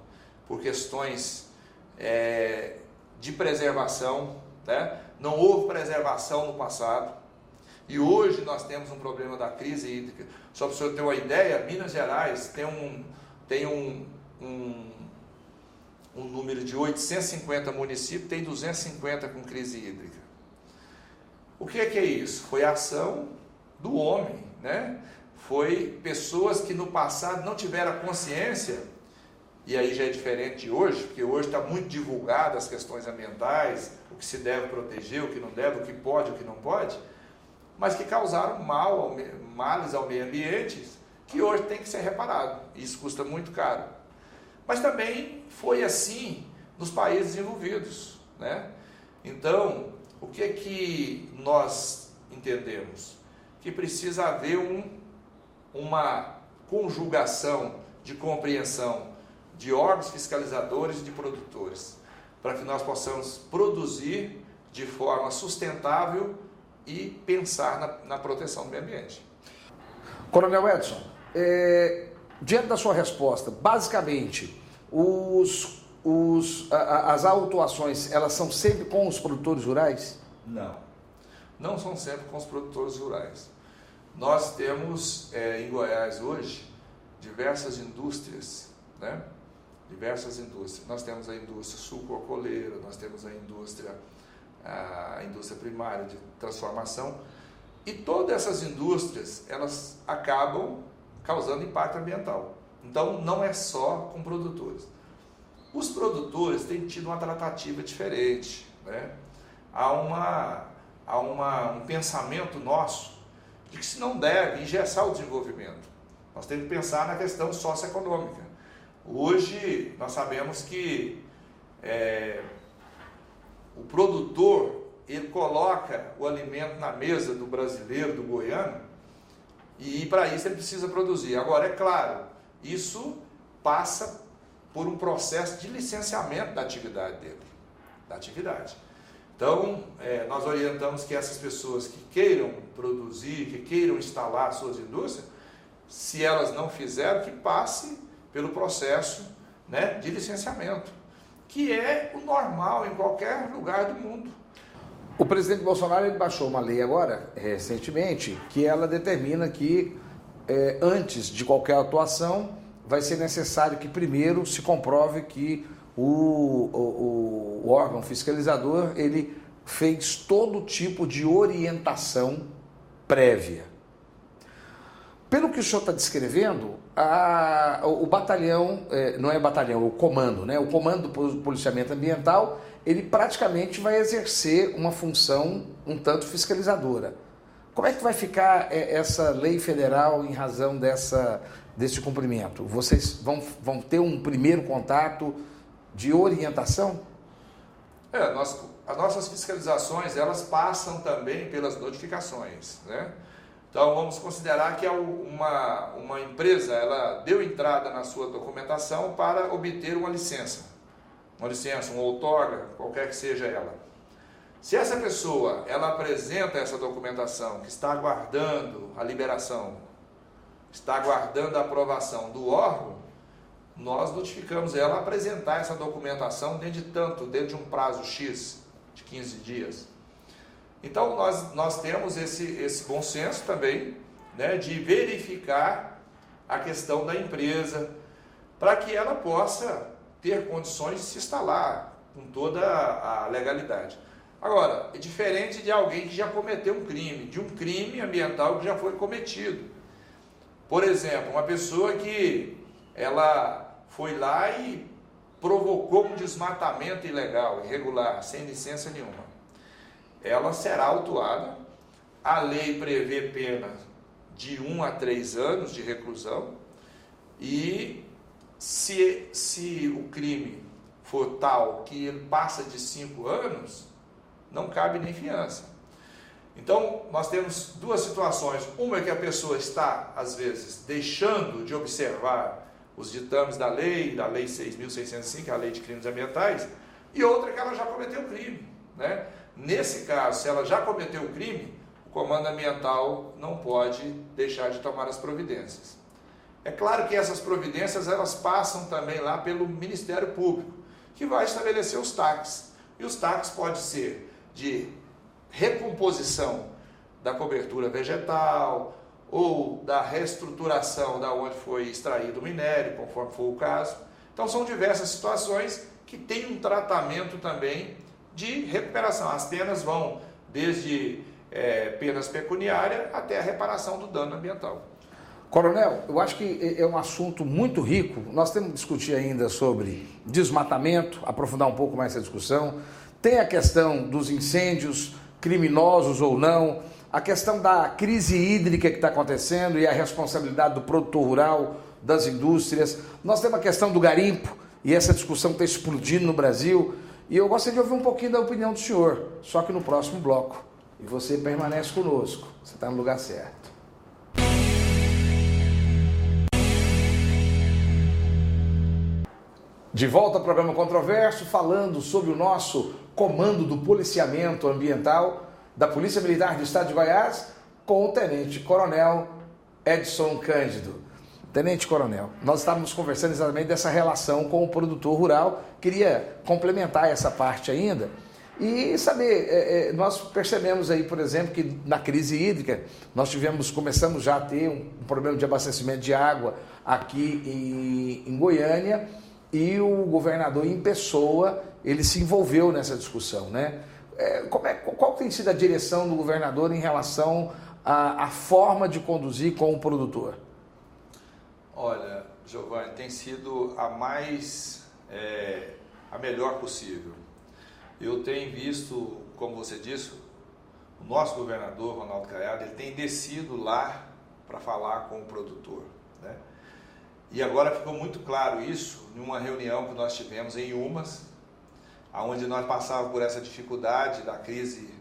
por questões é, de preservação. Né? Não houve preservação no passado. E hoje nós temos um problema da crise hídrica. Só para o senhor ter uma ideia, Minas Gerais tem um, tem um, um, um número de 850 municípios, tem 250 com crise hídrica. O que é, que é isso? Foi a ação do homem, né? Foi pessoas que no passado não tiveram consciência, e aí já é diferente de hoje, porque hoje está muito divulgado as questões ambientais, o que se deve proteger, o que não deve, o que pode, o que não pode, mas que causaram mal males ao meio ambiente que hoje tem que ser reparado. Isso custa muito caro. Mas também foi assim nos países desenvolvidos. Né? Então, o que é que nós entendemos? Que precisa haver um, uma conjugação de compreensão de órgãos fiscalizadores e de produtores, para que nós possamos produzir de forma sustentável e pensar na, na proteção do meio ambiente. Coronel Edson, é, diante da sua resposta, basicamente, os, os, a, as autuações, elas são sempre com os produtores rurais? Não, não são sempre com os produtores rurais. Nós temos é, em Goiás hoje diversas indústrias, né? Diversas indústrias. Nós temos a indústria sucrocoleira, nós temos a indústria a indústria primária de transformação. E todas essas indústrias, elas acabam causando impacto ambiental. Então, não é só com produtores. Os produtores têm tido uma tratativa diferente. Né? Há, uma, há uma, um pensamento nosso de que se não deve engessar o desenvolvimento. Nós temos que pensar na questão socioeconômica. Hoje, nós sabemos que é, o produtor, ele coloca o alimento na mesa do brasileiro, do goiano, e para isso ele precisa produzir. Agora, é claro, isso passa por um processo de licenciamento da atividade dele, da atividade. Então, é, nós orientamos que essas pessoas que queiram produzir, que queiram instalar suas indústrias, se elas não fizeram, que passe pelo processo né, de licenciamento que é o normal em qualquer lugar do mundo. O presidente Bolsonaro ele baixou uma lei agora, recentemente, que ela determina que é, antes de qualquer atuação vai ser necessário que primeiro se comprove que o, o, o órgão fiscalizador ele fez todo tipo de orientação prévia. Pelo que o senhor está descrevendo, a, o batalhão, é, não é batalhão, o comando, né? O comando do policiamento ambiental, ele praticamente vai exercer uma função um tanto fiscalizadora. Como é que vai ficar é, essa lei federal em razão dessa, desse cumprimento? Vocês vão, vão ter um primeiro contato de orientação? É, nós, as nossas fiscalizações, elas passam também pelas notificações, né? Então vamos considerar que é uma, uma empresa ela deu entrada na sua documentação para obter uma licença, uma licença, um outorga, qualquer que seja ela. Se essa pessoa ela apresenta essa documentação que está aguardando a liberação, está aguardando a aprovação do órgão, nós notificamos ela apresentar essa documentação dentro de tanto, dentro de um prazo X de 15 dias. Então nós, nós temos esse, esse bom senso também né, de verificar a questão da empresa para que ela possa ter condições de se instalar com toda a legalidade. Agora, é diferente de alguém que já cometeu um crime, de um crime ambiental que já foi cometido. Por exemplo, uma pessoa que ela foi lá e provocou um desmatamento ilegal, irregular, sem licença nenhuma ela será autuada. A lei prevê pena de 1 um a 3 anos de reclusão e se, se o crime for tal que ele passa de 5 anos, não cabe nem fiança. Então, nós temos duas situações. Uma é que a pessoa está, às vezes, deixando de observar os ditames da lei, da Lei 6.605, a Lei de Crimes Ambientais, e outra é que ela já cometeu crime. Né? Nesse caso, se ela já cometeu o crime, o comando ambiental não pode deixar de tomar as providências. É claro que essas providências elas passam também lá pelo Ministério Público, que vai estabelecer os taxas. E os taxas podem ser de recomposição da cobertura vegetal ou da reestruturação da onde foi extraído o minério, conforme for o caso. Então são diversas situações que têm um tratamento também de recuperação. As penas vão desde é, penas pecuniárias até a reparação do dano ambiental. Coronel, eu acho que é um assunto muito rico. Nós temos que discutir ainda sobre desmatamento, aprofundar um pouco mais essa discussão. Tem a questão dos incêndios, criminosos ou não, a questão da crise hídrica que está acontecendo e a responsabilidade do produtor rural, das indústrias. Nós temos a questão do garimpo e essa discussão está explodindo no Brasil. E eu gostaria de ouvir um pouquinho da opinião do senhor, só que no próximo bloco. E você permanece conosco, você está no lugar certo. De volta ao programa Controverso, falando sobre o nosso comando do policiamento ambiental da Polícia Militar do Estado de Goiás, com o Tenente Coronel Edson Cândido. Tenente Coronel, nós estávamos conversando exatamente dessa relação com o produtor rural. Queria complementar essa parte ainda e saber, é, é, nós percebemos aí, por exemplo, que na crise hídrica nós tivemos, começamos já a ter um, problema de abastecimento de água aqui em, em Goiânia e o governador em pessoa ele se envolveu nessa discussão, né? É, como é, qual tem sido a direção do governador em relação à, à forma de conduzir com o produtor? Olha, Giovanni, tem sido a mais, é, a melhor possível. Eu tenho visto, como você disse, o nosso governador, Ronaldo Caiado, ele tem descido lá para falar com o produtor. Né? E agora ficou muito claro isso em uma reunião que nós tivemos em Umas, onde nós passávamos por essa dificuldade da crise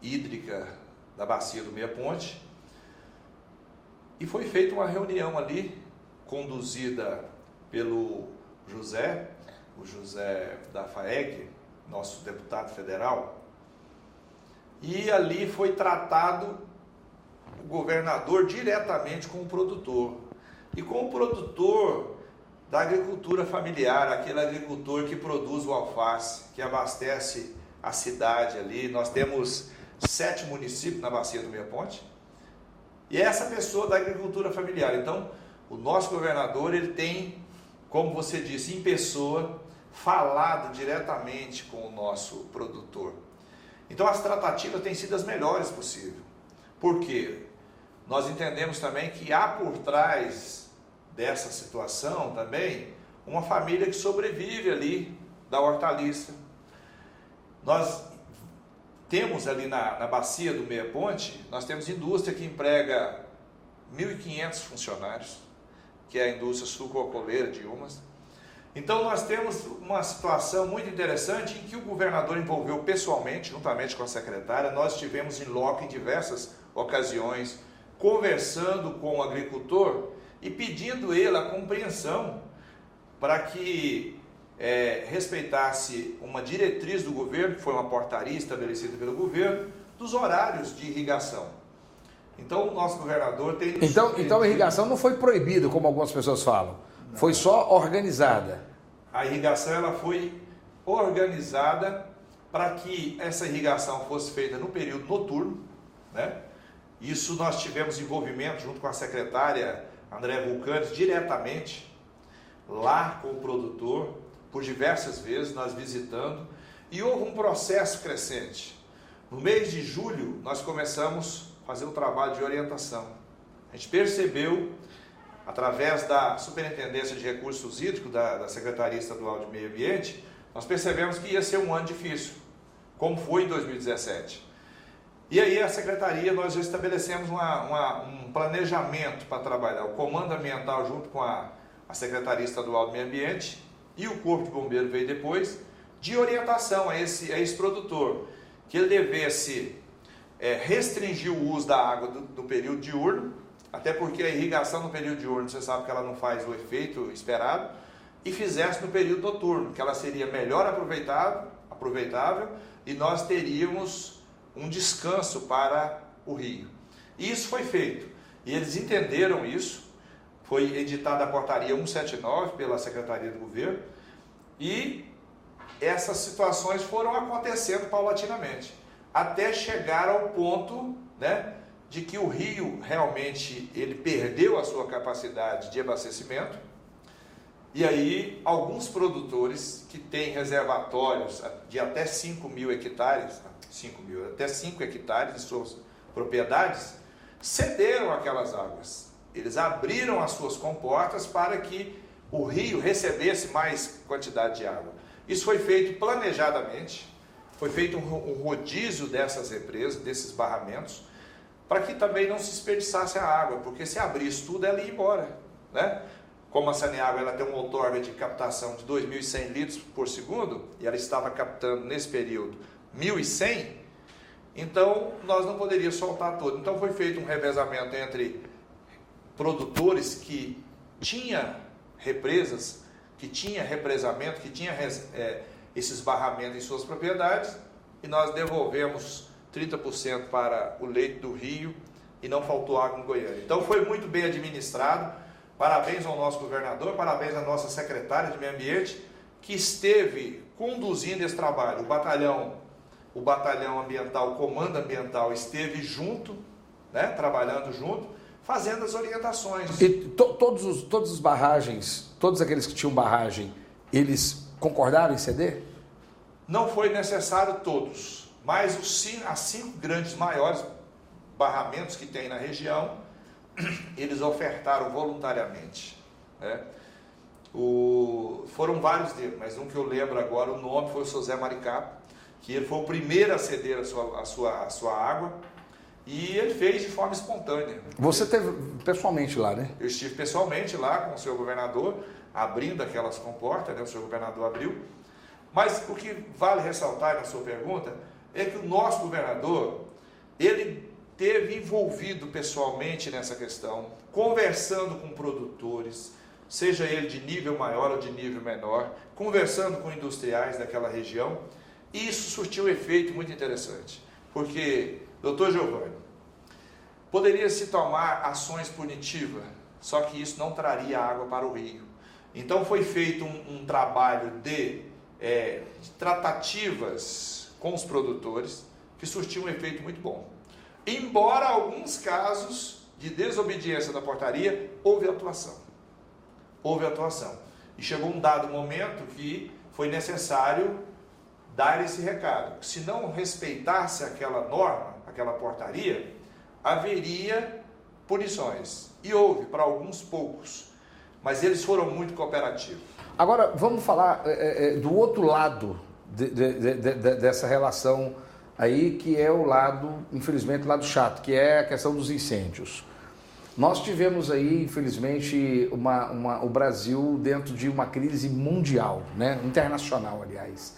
hídrica da bacia do Meia Ponte. E foi feita uma reunião ali, conduzida pelo José, o José da FAEG, nosso deputado federal, e ali foi tratado o governador diretamente com o produtor. E com o produtor da agricultura familiar, aquele agricultor que produz o alface, que abastece a cidade ali. Nós temos sete municípios na bacia do Meia Ponte. E essa pessoa da agricultura familiar. Então, o nosso governador, ele tem, como você disse, em pessoa, falado diretamente com o nosso produtor. Então, as tratativas têm sido as melhores possíveis. Por quê? Nós entendemos também que há por trás dessa situação também uma família que sobrevive ali da hortaliça. Nós temos ali na, na bacia do Meia Ponte, nós temos indústria que emprega 1.500 funcionários, que é a indústria sucroalcooleira de Umas. Então nós temos uma situação muito interessante em que o governador envolveu pessoalmente, juntamente com a secretária, nós estivemos em loco em diversas ocasiões, conversando com o agricultor e pedindo ele a compreensão para que é, respeitasse uma diretriz do governo, que foi uma portaria estabelecida pelo governo, dos horários de irrigação. Então, o nosso governador tem. Então, então a irrigação não foi proibida, como algumas pessoas falam, não. foi só organizada. A irrigação ela foi organizada para que essa irrigação fosse feita no período noturno, né? Isso nós tivemos envolvimento junto com a secretária André Vulcanes diretamente lá com o produtor, por diversas vezes nós visitando, e houve um processo crescente. No mês de julho, nós começamos a fazer um trabalho de orientação. A gente percebeu, através da Superintendência de Recursos Hídricos da, da Secretaria Estadual de Meio Ambiente, nós percebemos que ia ser um ano difícil, como foi em 2017. E aí a secretaria, nós já estabelecemos uma, uma, um planejamento para trabalhar, o comando ambiental junto com a, a Secretaria Estadual do Meio Ambiente e o Corpo de Bombeiro veio depois, de orientação a esse, a esse produtor, que ele devesse é, restringir o uso da água do, do período diurno, até porque a irrigação no período diurno, você sabe que ela não faz o efeito esperado, e fizesse no período noturno, que ela seria melhor aproveitável, aproveitável e nós teríamos um descanso para o rio. E isso foi feito. E eles entenderam isso. Foi editada a portaria 179 pela Secretaria do Governo e essas situações foram acontecendo paulatinamente, até chegar ao ponto, né, de que o rio realmente ele perdeu a sua capacidade de abastecimento. E aí, alguns produtores que têm reservatórios de até 5 mil hectares, 5 mil, até 5 hectares de suas propriedades, cederam aquelas águas. Eles abriram as suas comportas para que o rio recebesse mais quantidade de água. Isso foi feito planejadamente, foi feito um rodízio dessas represas, desses barramentos, para que também não se desperdiçasse a água, porque se abrisse tudo, ela ia embora. Né? Como a Saneágua ela tem uma outorga de captação de 2.100 litros por segundo, e ela estava captando nesse período 1.100, então nós não poderíamos soltar todo. Então foi feito um revezamento entre produtores que tinha represas, que tinha represamento, que tinha é, esses barramentos em suas propriedades, e nós devolvemos 30% para o leito do rio e não faltou água em Goiânia. Então foi muito bem administrado. Parabéns ao nosso governador, parabéns à nossa secretária de Meio Ambiente, que esteve conduzindo esse trabalho. O batalhão o batalhão ambiental, o comando ambiental esteve junto, né, trabalhando junto, fazendo as orientações. E to, todos os todas as barragens, todos aqueles que tinham barragem, eles concordaram em ceder? Não foi necessário todos, mas os cinco, as cinco grandes maiores barramentos que tem na região, eles ofertaram voluntariamente. Né? O, foram vários deles, mas um que eu lembro agora, o nome foi o José Maricá, que ele foi o primeiro a ceder a sua, a sua, a sua água e ele fez de forma espontânea. Você teve pessoalmente lá, né? Eu estive pessoalmente lá com o senhor governador, abrindo aquelas comportas, né? o senhor governador abriu. Mas o que vale ressaltar na sua pergunta é que o nosso governador, ele teve envolvido pessoalmente nessa questão, conversando com produtores, seja ele de nível maior ou de nível menor, conversando com industriais daquela região e isso surtiu um efeito muito interessante, porque, doutor Giovanni, poderia se tomar ações punitivas, só que isso não traria água para o rio. Então foi feito um, um trabalho de, é, de tratativas com os produtores que surtiu um efeito muito bom. Embora alguns casos de desobediência da portaria, houve atuação. Houve atuação. E chegou um dado momento que foi necessário dar esse recado. Se não respeitasse aquela norma, aquela portaria, haveria punições. E houve para alguns poucos, mas eles foram muito cooperativos. Agora, vamos falar é, é, do outro lado de, de, de, dessa relação aí, que é o lado, infelizmente, o lado chato, que é a questão dos incêndios. Nós tivemos aí, infelizmente, uma, uma, o Brasil dentro de uma crise mundial, né? internacional, aliás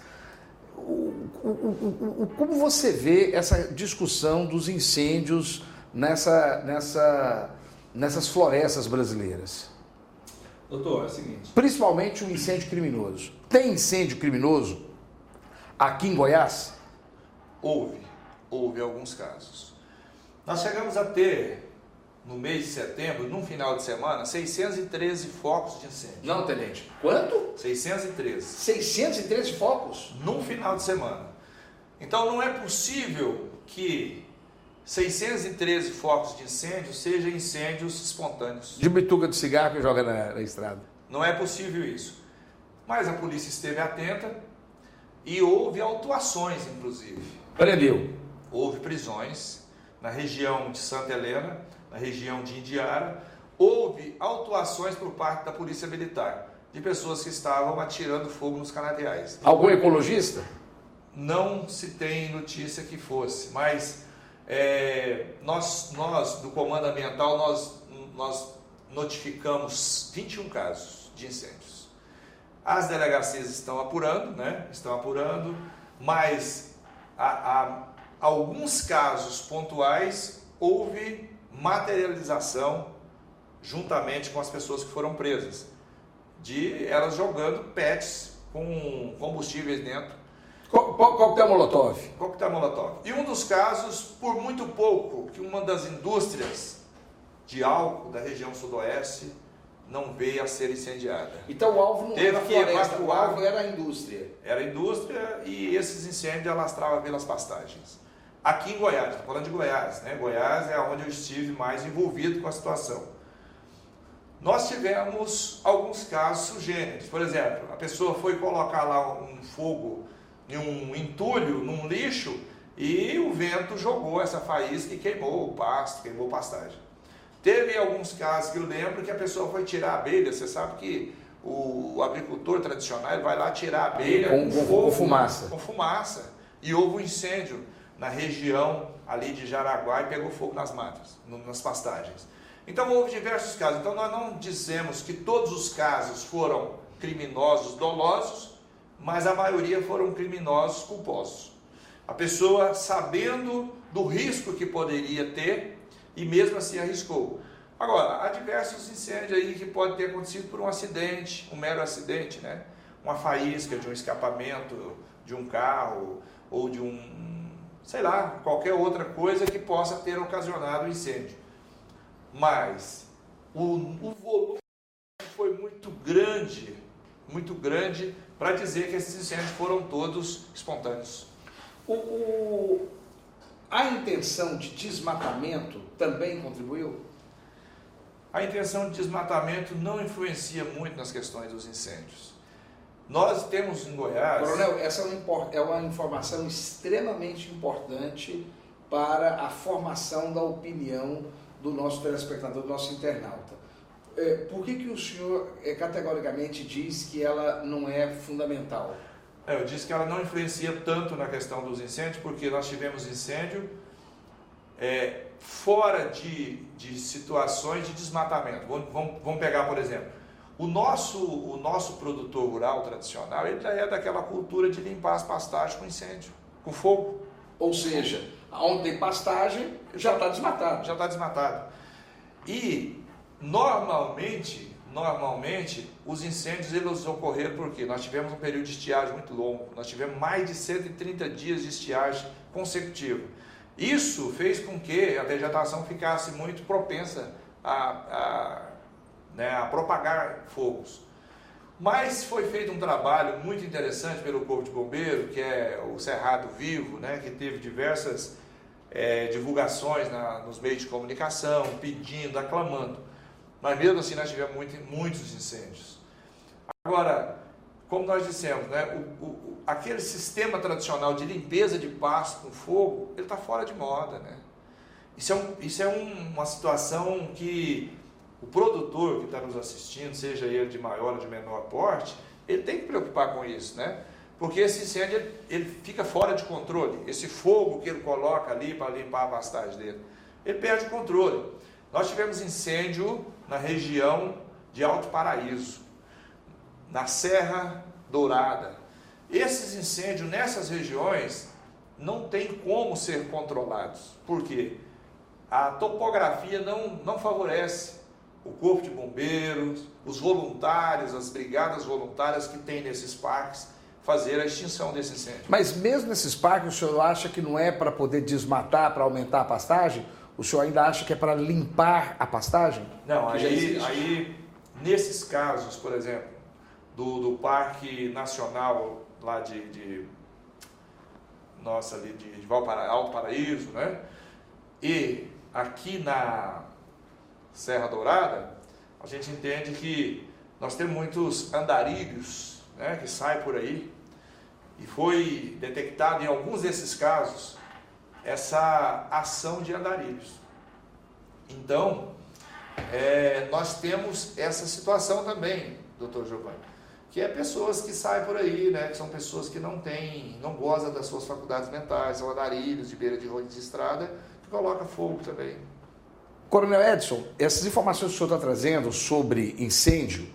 o, o, o, como você vê essa discussão dos incêndios nessa, nessa, nessas florestas brasileiras? Doutor, é o seguinte. Principalmente o um incêndio criminoso. Tem incêndio criminoso aqui em Goiás? Houve, houve alguns casos. Nós chegamos a ter no mês de setembro, num final de semana, 613 focos de incêndio. Não, tenente. Quanto? 613. 613 focos? Num final de semana. Então não é possível que 613 focos de incêndio sejam incêndios espontâneos. De bituca de cigarro que joga na, na estrada. Não é possível isso. Mas a polícia esteve atenta e houve autuações, inclusive. Prendeu. Houve prisões na região de Santa Helena na região de Indiara, houve autuações por parte da Polícia Militar de pessoas que estavam atirando fogo nos canaviais. Algum ecologista? Não se tem notícia que fosse, mas é, nós, nós, do Comando Ambiental, nós, nós notificamos 21 casos de incêndios. As delegacias estão apurando, né? Estão apurando, mas há, há alguns casos pontuais houve materialização juntamente com as pessoas que foram presas, de elas jogando pets com combustíveis dentro. Co coquetel Molotov. Coquetel Molotov. E um dos casos, por muito pouco, que uma das indústrias de álcool da região sudoeste não veio a ser incendiada. Então o alvo não Teve era a floresta, o alvo era a indústria. Era a indústria e esses incêndios alastravam pelas pastagens. Aqui em Goiás, estou falando de Goiás, né? Goiás é onde eu estive mais envolvido com a situação. Nós tivemos alguns casos sugêneres. Por exemplo, a pessoa foi colocar lá um fogo em um entulho, num lixo, e o vento jogou essa faísca e queimou o pasto, queimou pastagem. Teve alguns casos que eu lembro que a pessoa foi tirar a abelha. Você sabe que o agricultor tradicional vai lá tirar a abelha com, com, fogo, com fumaça. Com fumaça. E houve um incêndio na região ali de Jaraguá e pegou fogo nas matas, nas pastagens. Então houve diversos casos. Então nós não dizemos que todos os casos foram criminosos dolosos, mas a maioria foram criminosos culposos. A pessoa sabendo do risco que poderia ter e mesmo assim arriscou. Agora, há diversos incêndios aí que podem ter acontecido por um acidente, um mero acidente, né? Uma faísca de um escapamento de um carro ou de um, sei lá, qualquer outra coisa que possa ter ocasionado o um incêndio mas o, o volume foi muito grande, muito grande, para dizer que esses incêndios foram todos espontâneos. O, o, a intenção de desmatamento também contribuiu? A intenção de desmatamento não influencia muito nas questões dos incêndios. Nós temos em Goiás. Coronel, essa é uma informação extremamente importante para a formação da opinião do nosso telespectador, do nosso internauta. É, por que, que o senhor é, categoricamente diz que ela não é fundamental? É, eu disse que ela não influencia tanto na questão dos incêndios, porque nós tivemos incêndio é, fora de, de situações de desmatamento. Vamos, vamos, vamos pegar, por exemplo, o nosso, o nosso produtor rural tradicional, ele já é daquela cultura de limpar as pastagens com incêndio, com fogo. Ou seja, onde tem pastagem, já está desmatado. Já está desmatado. E normalmente, normalmente, os incêndios eles ocorreram porque nós tivemos um período de estiagem muito longo. Nós tivemos mais de 130 dias de estiagem consecutiva. Isso fez com que a vegetação ficasse muito propensa a, a, né, a propagar fogos. Mas foi feito um trabalho muito interessante pelo Corpo de Bombeiro, que é o Cerrado Vivo, né, que teve diversas é, divulgações na, nos meios de comunicação, pedindo, aclamando. Mas mesmo assim nós tivemos muito, muitos incêndios. Agora, como nós dissemos, né, o, o, aquele sistema tradicional de limpeza de pasto com fogo, ele está fora de moda. Né? Isso é, um, isso é um, uma situação que o produtor que está nos assistindo, seja ele de maior ou de menor porte, ele tem que preocupar com isso, né? Porque esse incêndio ele fica fora de controle. Esse fogo que ele coloca ali para limpar a pastagem dele, ele perde o controle. Nós tivemos incêndio na região de Alto Paraíso, na Serra Dourada. Esses incêndios nessas regiões não tem como ser controlados. Por quê? A topografia não, não favorece o corpo de bombeiros, os voluntários, as brigadas voluntárias que tem nesses parques fazer a extinção desse incêndio. Mas mesmo nesses parques, o senhor acha que não é para poder desmatar, para aumentar a pastagem? O senhor ainda acha que é para limpar a pastagem? Não, aí, aí nesses casos, por exemplo, do, do Parque Nacional lá de, de nossa ali de, de Valpara, Alto Paraíso, né? E aqui na Serra Dourada, a gente entende que nós temos muitos andarilhos né, que saem por aí, e foi detectado em alguns desses casos essa ação de andarilhos. Então, é, nós temos essa situação também, doutor Giovanni, que é pessoas que saem por aí, né, que são pessoas que não têm, não gozam das suas faculdades mentais, são andarilhos de beira de rua de estrada, que coloca fogo também. Coronel Edson, essas informações que o senhor está trazendo sobre incêndio,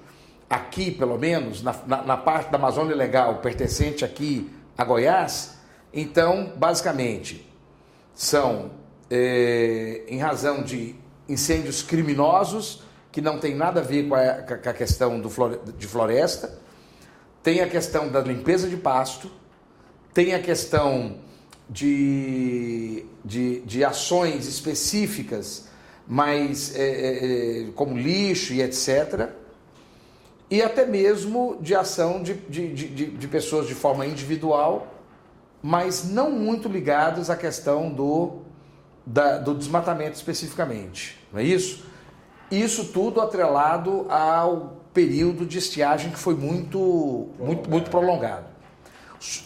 aqui pelo menos, na, na, na, parte da Amazônia Legal pertencente aqui a Goiás, então, basicamente, são é, em razão de incêndios criminosos, que não tem nada a ver com a, com a questão do, de floresta, tem a questão da limpeza de pasto tem a questão de, de, de ações específicas, mas é, é, é, como lixo e etc. E até mesmo de ação de, de, de, de pessoas de forma individual, mas não muito ligadas à questão do, da, do desmatamento especificamente. Não é isso? Isso tudo atrelado ao período de estiagem que foi muito, muito, muito prolongado.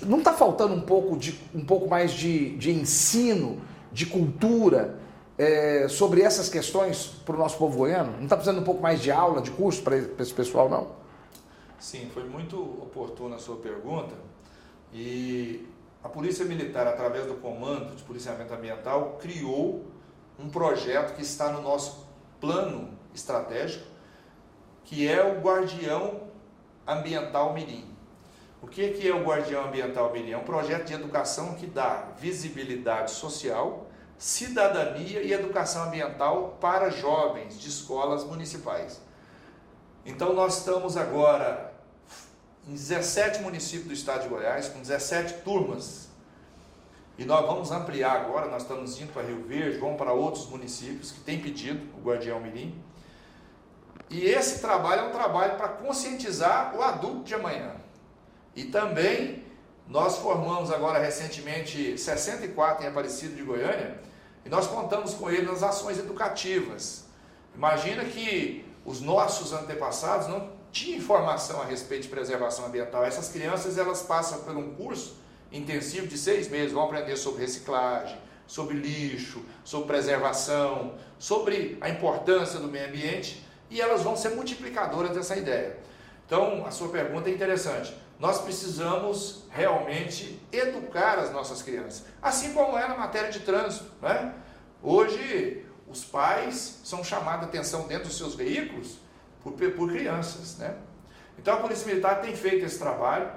Não está faltando um pouco, de, um pouco mais de, de ensino, de cultura é, sobre essas questões para o nosso povo goiano? Não está precisando um pouco mais de aula, de curso para esse pessoal, não? Sim, foi muito oportuna a sua pergunta. E a Polícia Militar, através do Comando de Policiamento Ambiental, criou um projeto que está no nosso plano estratégico, que é o Guardião Ambiental Mirim. O que é o Guardião Ambiental Mirim? É um projeto de educação que dá visibilidade social, cidadania e educação ambiental para jovens de escolas municipais. Então nós estamos agora em 17 municípios do estado de Goiás, com 17 turmas. E nós vamos ampliar agora, nós estamos indo para Rio Verde, vamos para outros municípios que têm pedido o Guardião Mirim. E esse trabalho é um trabalho para conscientizar o adulto de amanhã. E também nós formamos agora recentemente 64 em Aparecido de Goiânia e nós contamos com ele nas ações educativas. Imagina que os nossos antepassados não tinham informação a respeito de preservação ambiental. Essas crianças elas passam por um curso intensivo de seis meses, vão aprender sobre reciclagem, sobre lixo, sobre preservação, sobre a importância do meio ambiente e elas vão ser multiplicadoras dessa ideia. Então, a sua pergunta é interessante. Nós precisamos realmente educar as nossas crianças, assim como é na matéria de trânsito. Né? Hoje, os pais são chamados a atenção dentro dos seus veículos por, por crianças. Né? Então, a Polícia Militar tem feito esse trabalho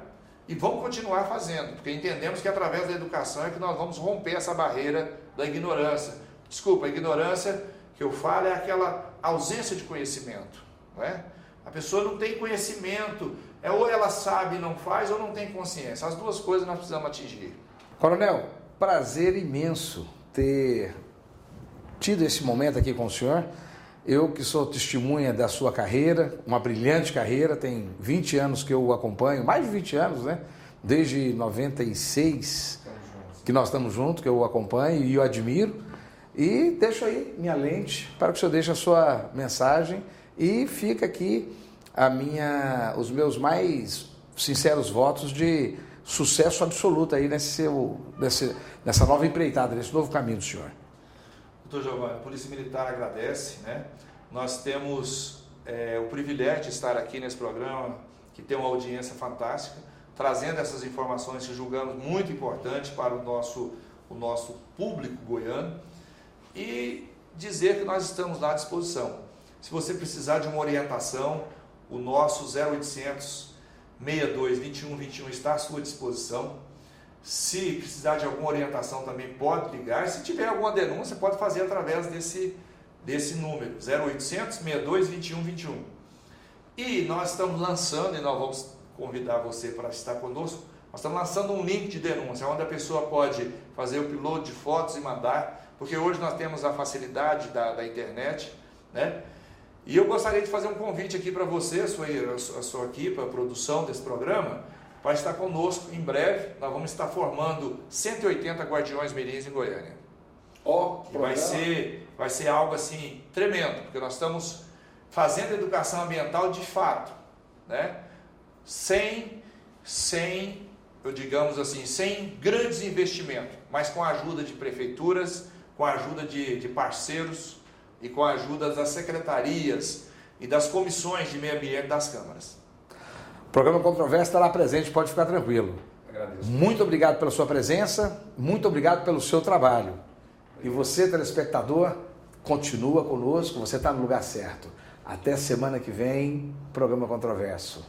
e vamos continuar fazendo, porque entendemos que através da educação é que nós vamos romper essa barreira da ignorância. Desculpa, a ignorância que eu falo é aquela ausência de conhecimento. Não é? A pessoa não tem conhecimento, é ou ela sabe e não faz, ou não tem consciência. As duas coisas nós precisamos atingir. Coronel, prazer imenso ter tido esse momento aqui com o senhor. Eu que sou testemunha da sua carreira, uma brilhante carreira, tem 20 anos que eu o acompanho, mais de 20 anos, né? Desde 96 que nós estamos juntos, que eu o acompanho e o admiro. E deixo aí minha lente para que o senhor deixe a sua mensagem e fica aqui a minha, os meus mais sinceros votos de sucesso absoluto aí nesse seu, nesse, nessa nova empreitada, nesse novo caminho do senhor. Doutor Giovanni, a Polícia Militar agradece, né? Nós temos é, o privilégio de estar aqui nesse programa, que tem uma audiência fantástica, trazendo essas informações que julgamos muito importantes para o nosso, o nosso público goiano e dizer que nós estamos à disposição. Se você precisar de uma orientação, o nosso 0800 62 21 21 está à sua disposição. Se precisar de alguma orientação também pode ligar. Se tiver alguma denúncia, pode fazer através desse, desse número, 0800 62 21 21. E nós estamos lançando, e nós vamos convidar você para estar conosco, nós estamos lançando um link de denúncia, onde a pessoa pode fazer o piloto de fotos e mandar, porque hoje nós temos a facilidade da, da internet, né? E eu gostaria de fazer um convite aqui para você, a sua, a sua equipe, a produção desse programa, para estar conosco em breve. Nós vamos estar formando 180 Guardiões Mirins em Goiânia. Ó, oh, vai ser, vai ser algo assim tremendo, porque nós estamos fazendo educação ambiental de fato, né? Sem, sem, eu digamos assim, sem grandes investimentos, mas com a ajuda de prefeituras, com a ajuda de, de parceiros e com a ajuda das secretarias e das comissões de meio ambiente das câmaras. O programa Controvérsia estará presente, pode ficar tranquilo. Agradeço. Muito obrigado pela sua presença, muito obrigado pelo seu trabalho. E você, telespectador, continua conosco, você está no lugar certo. Até semana que vem, programa Controverso.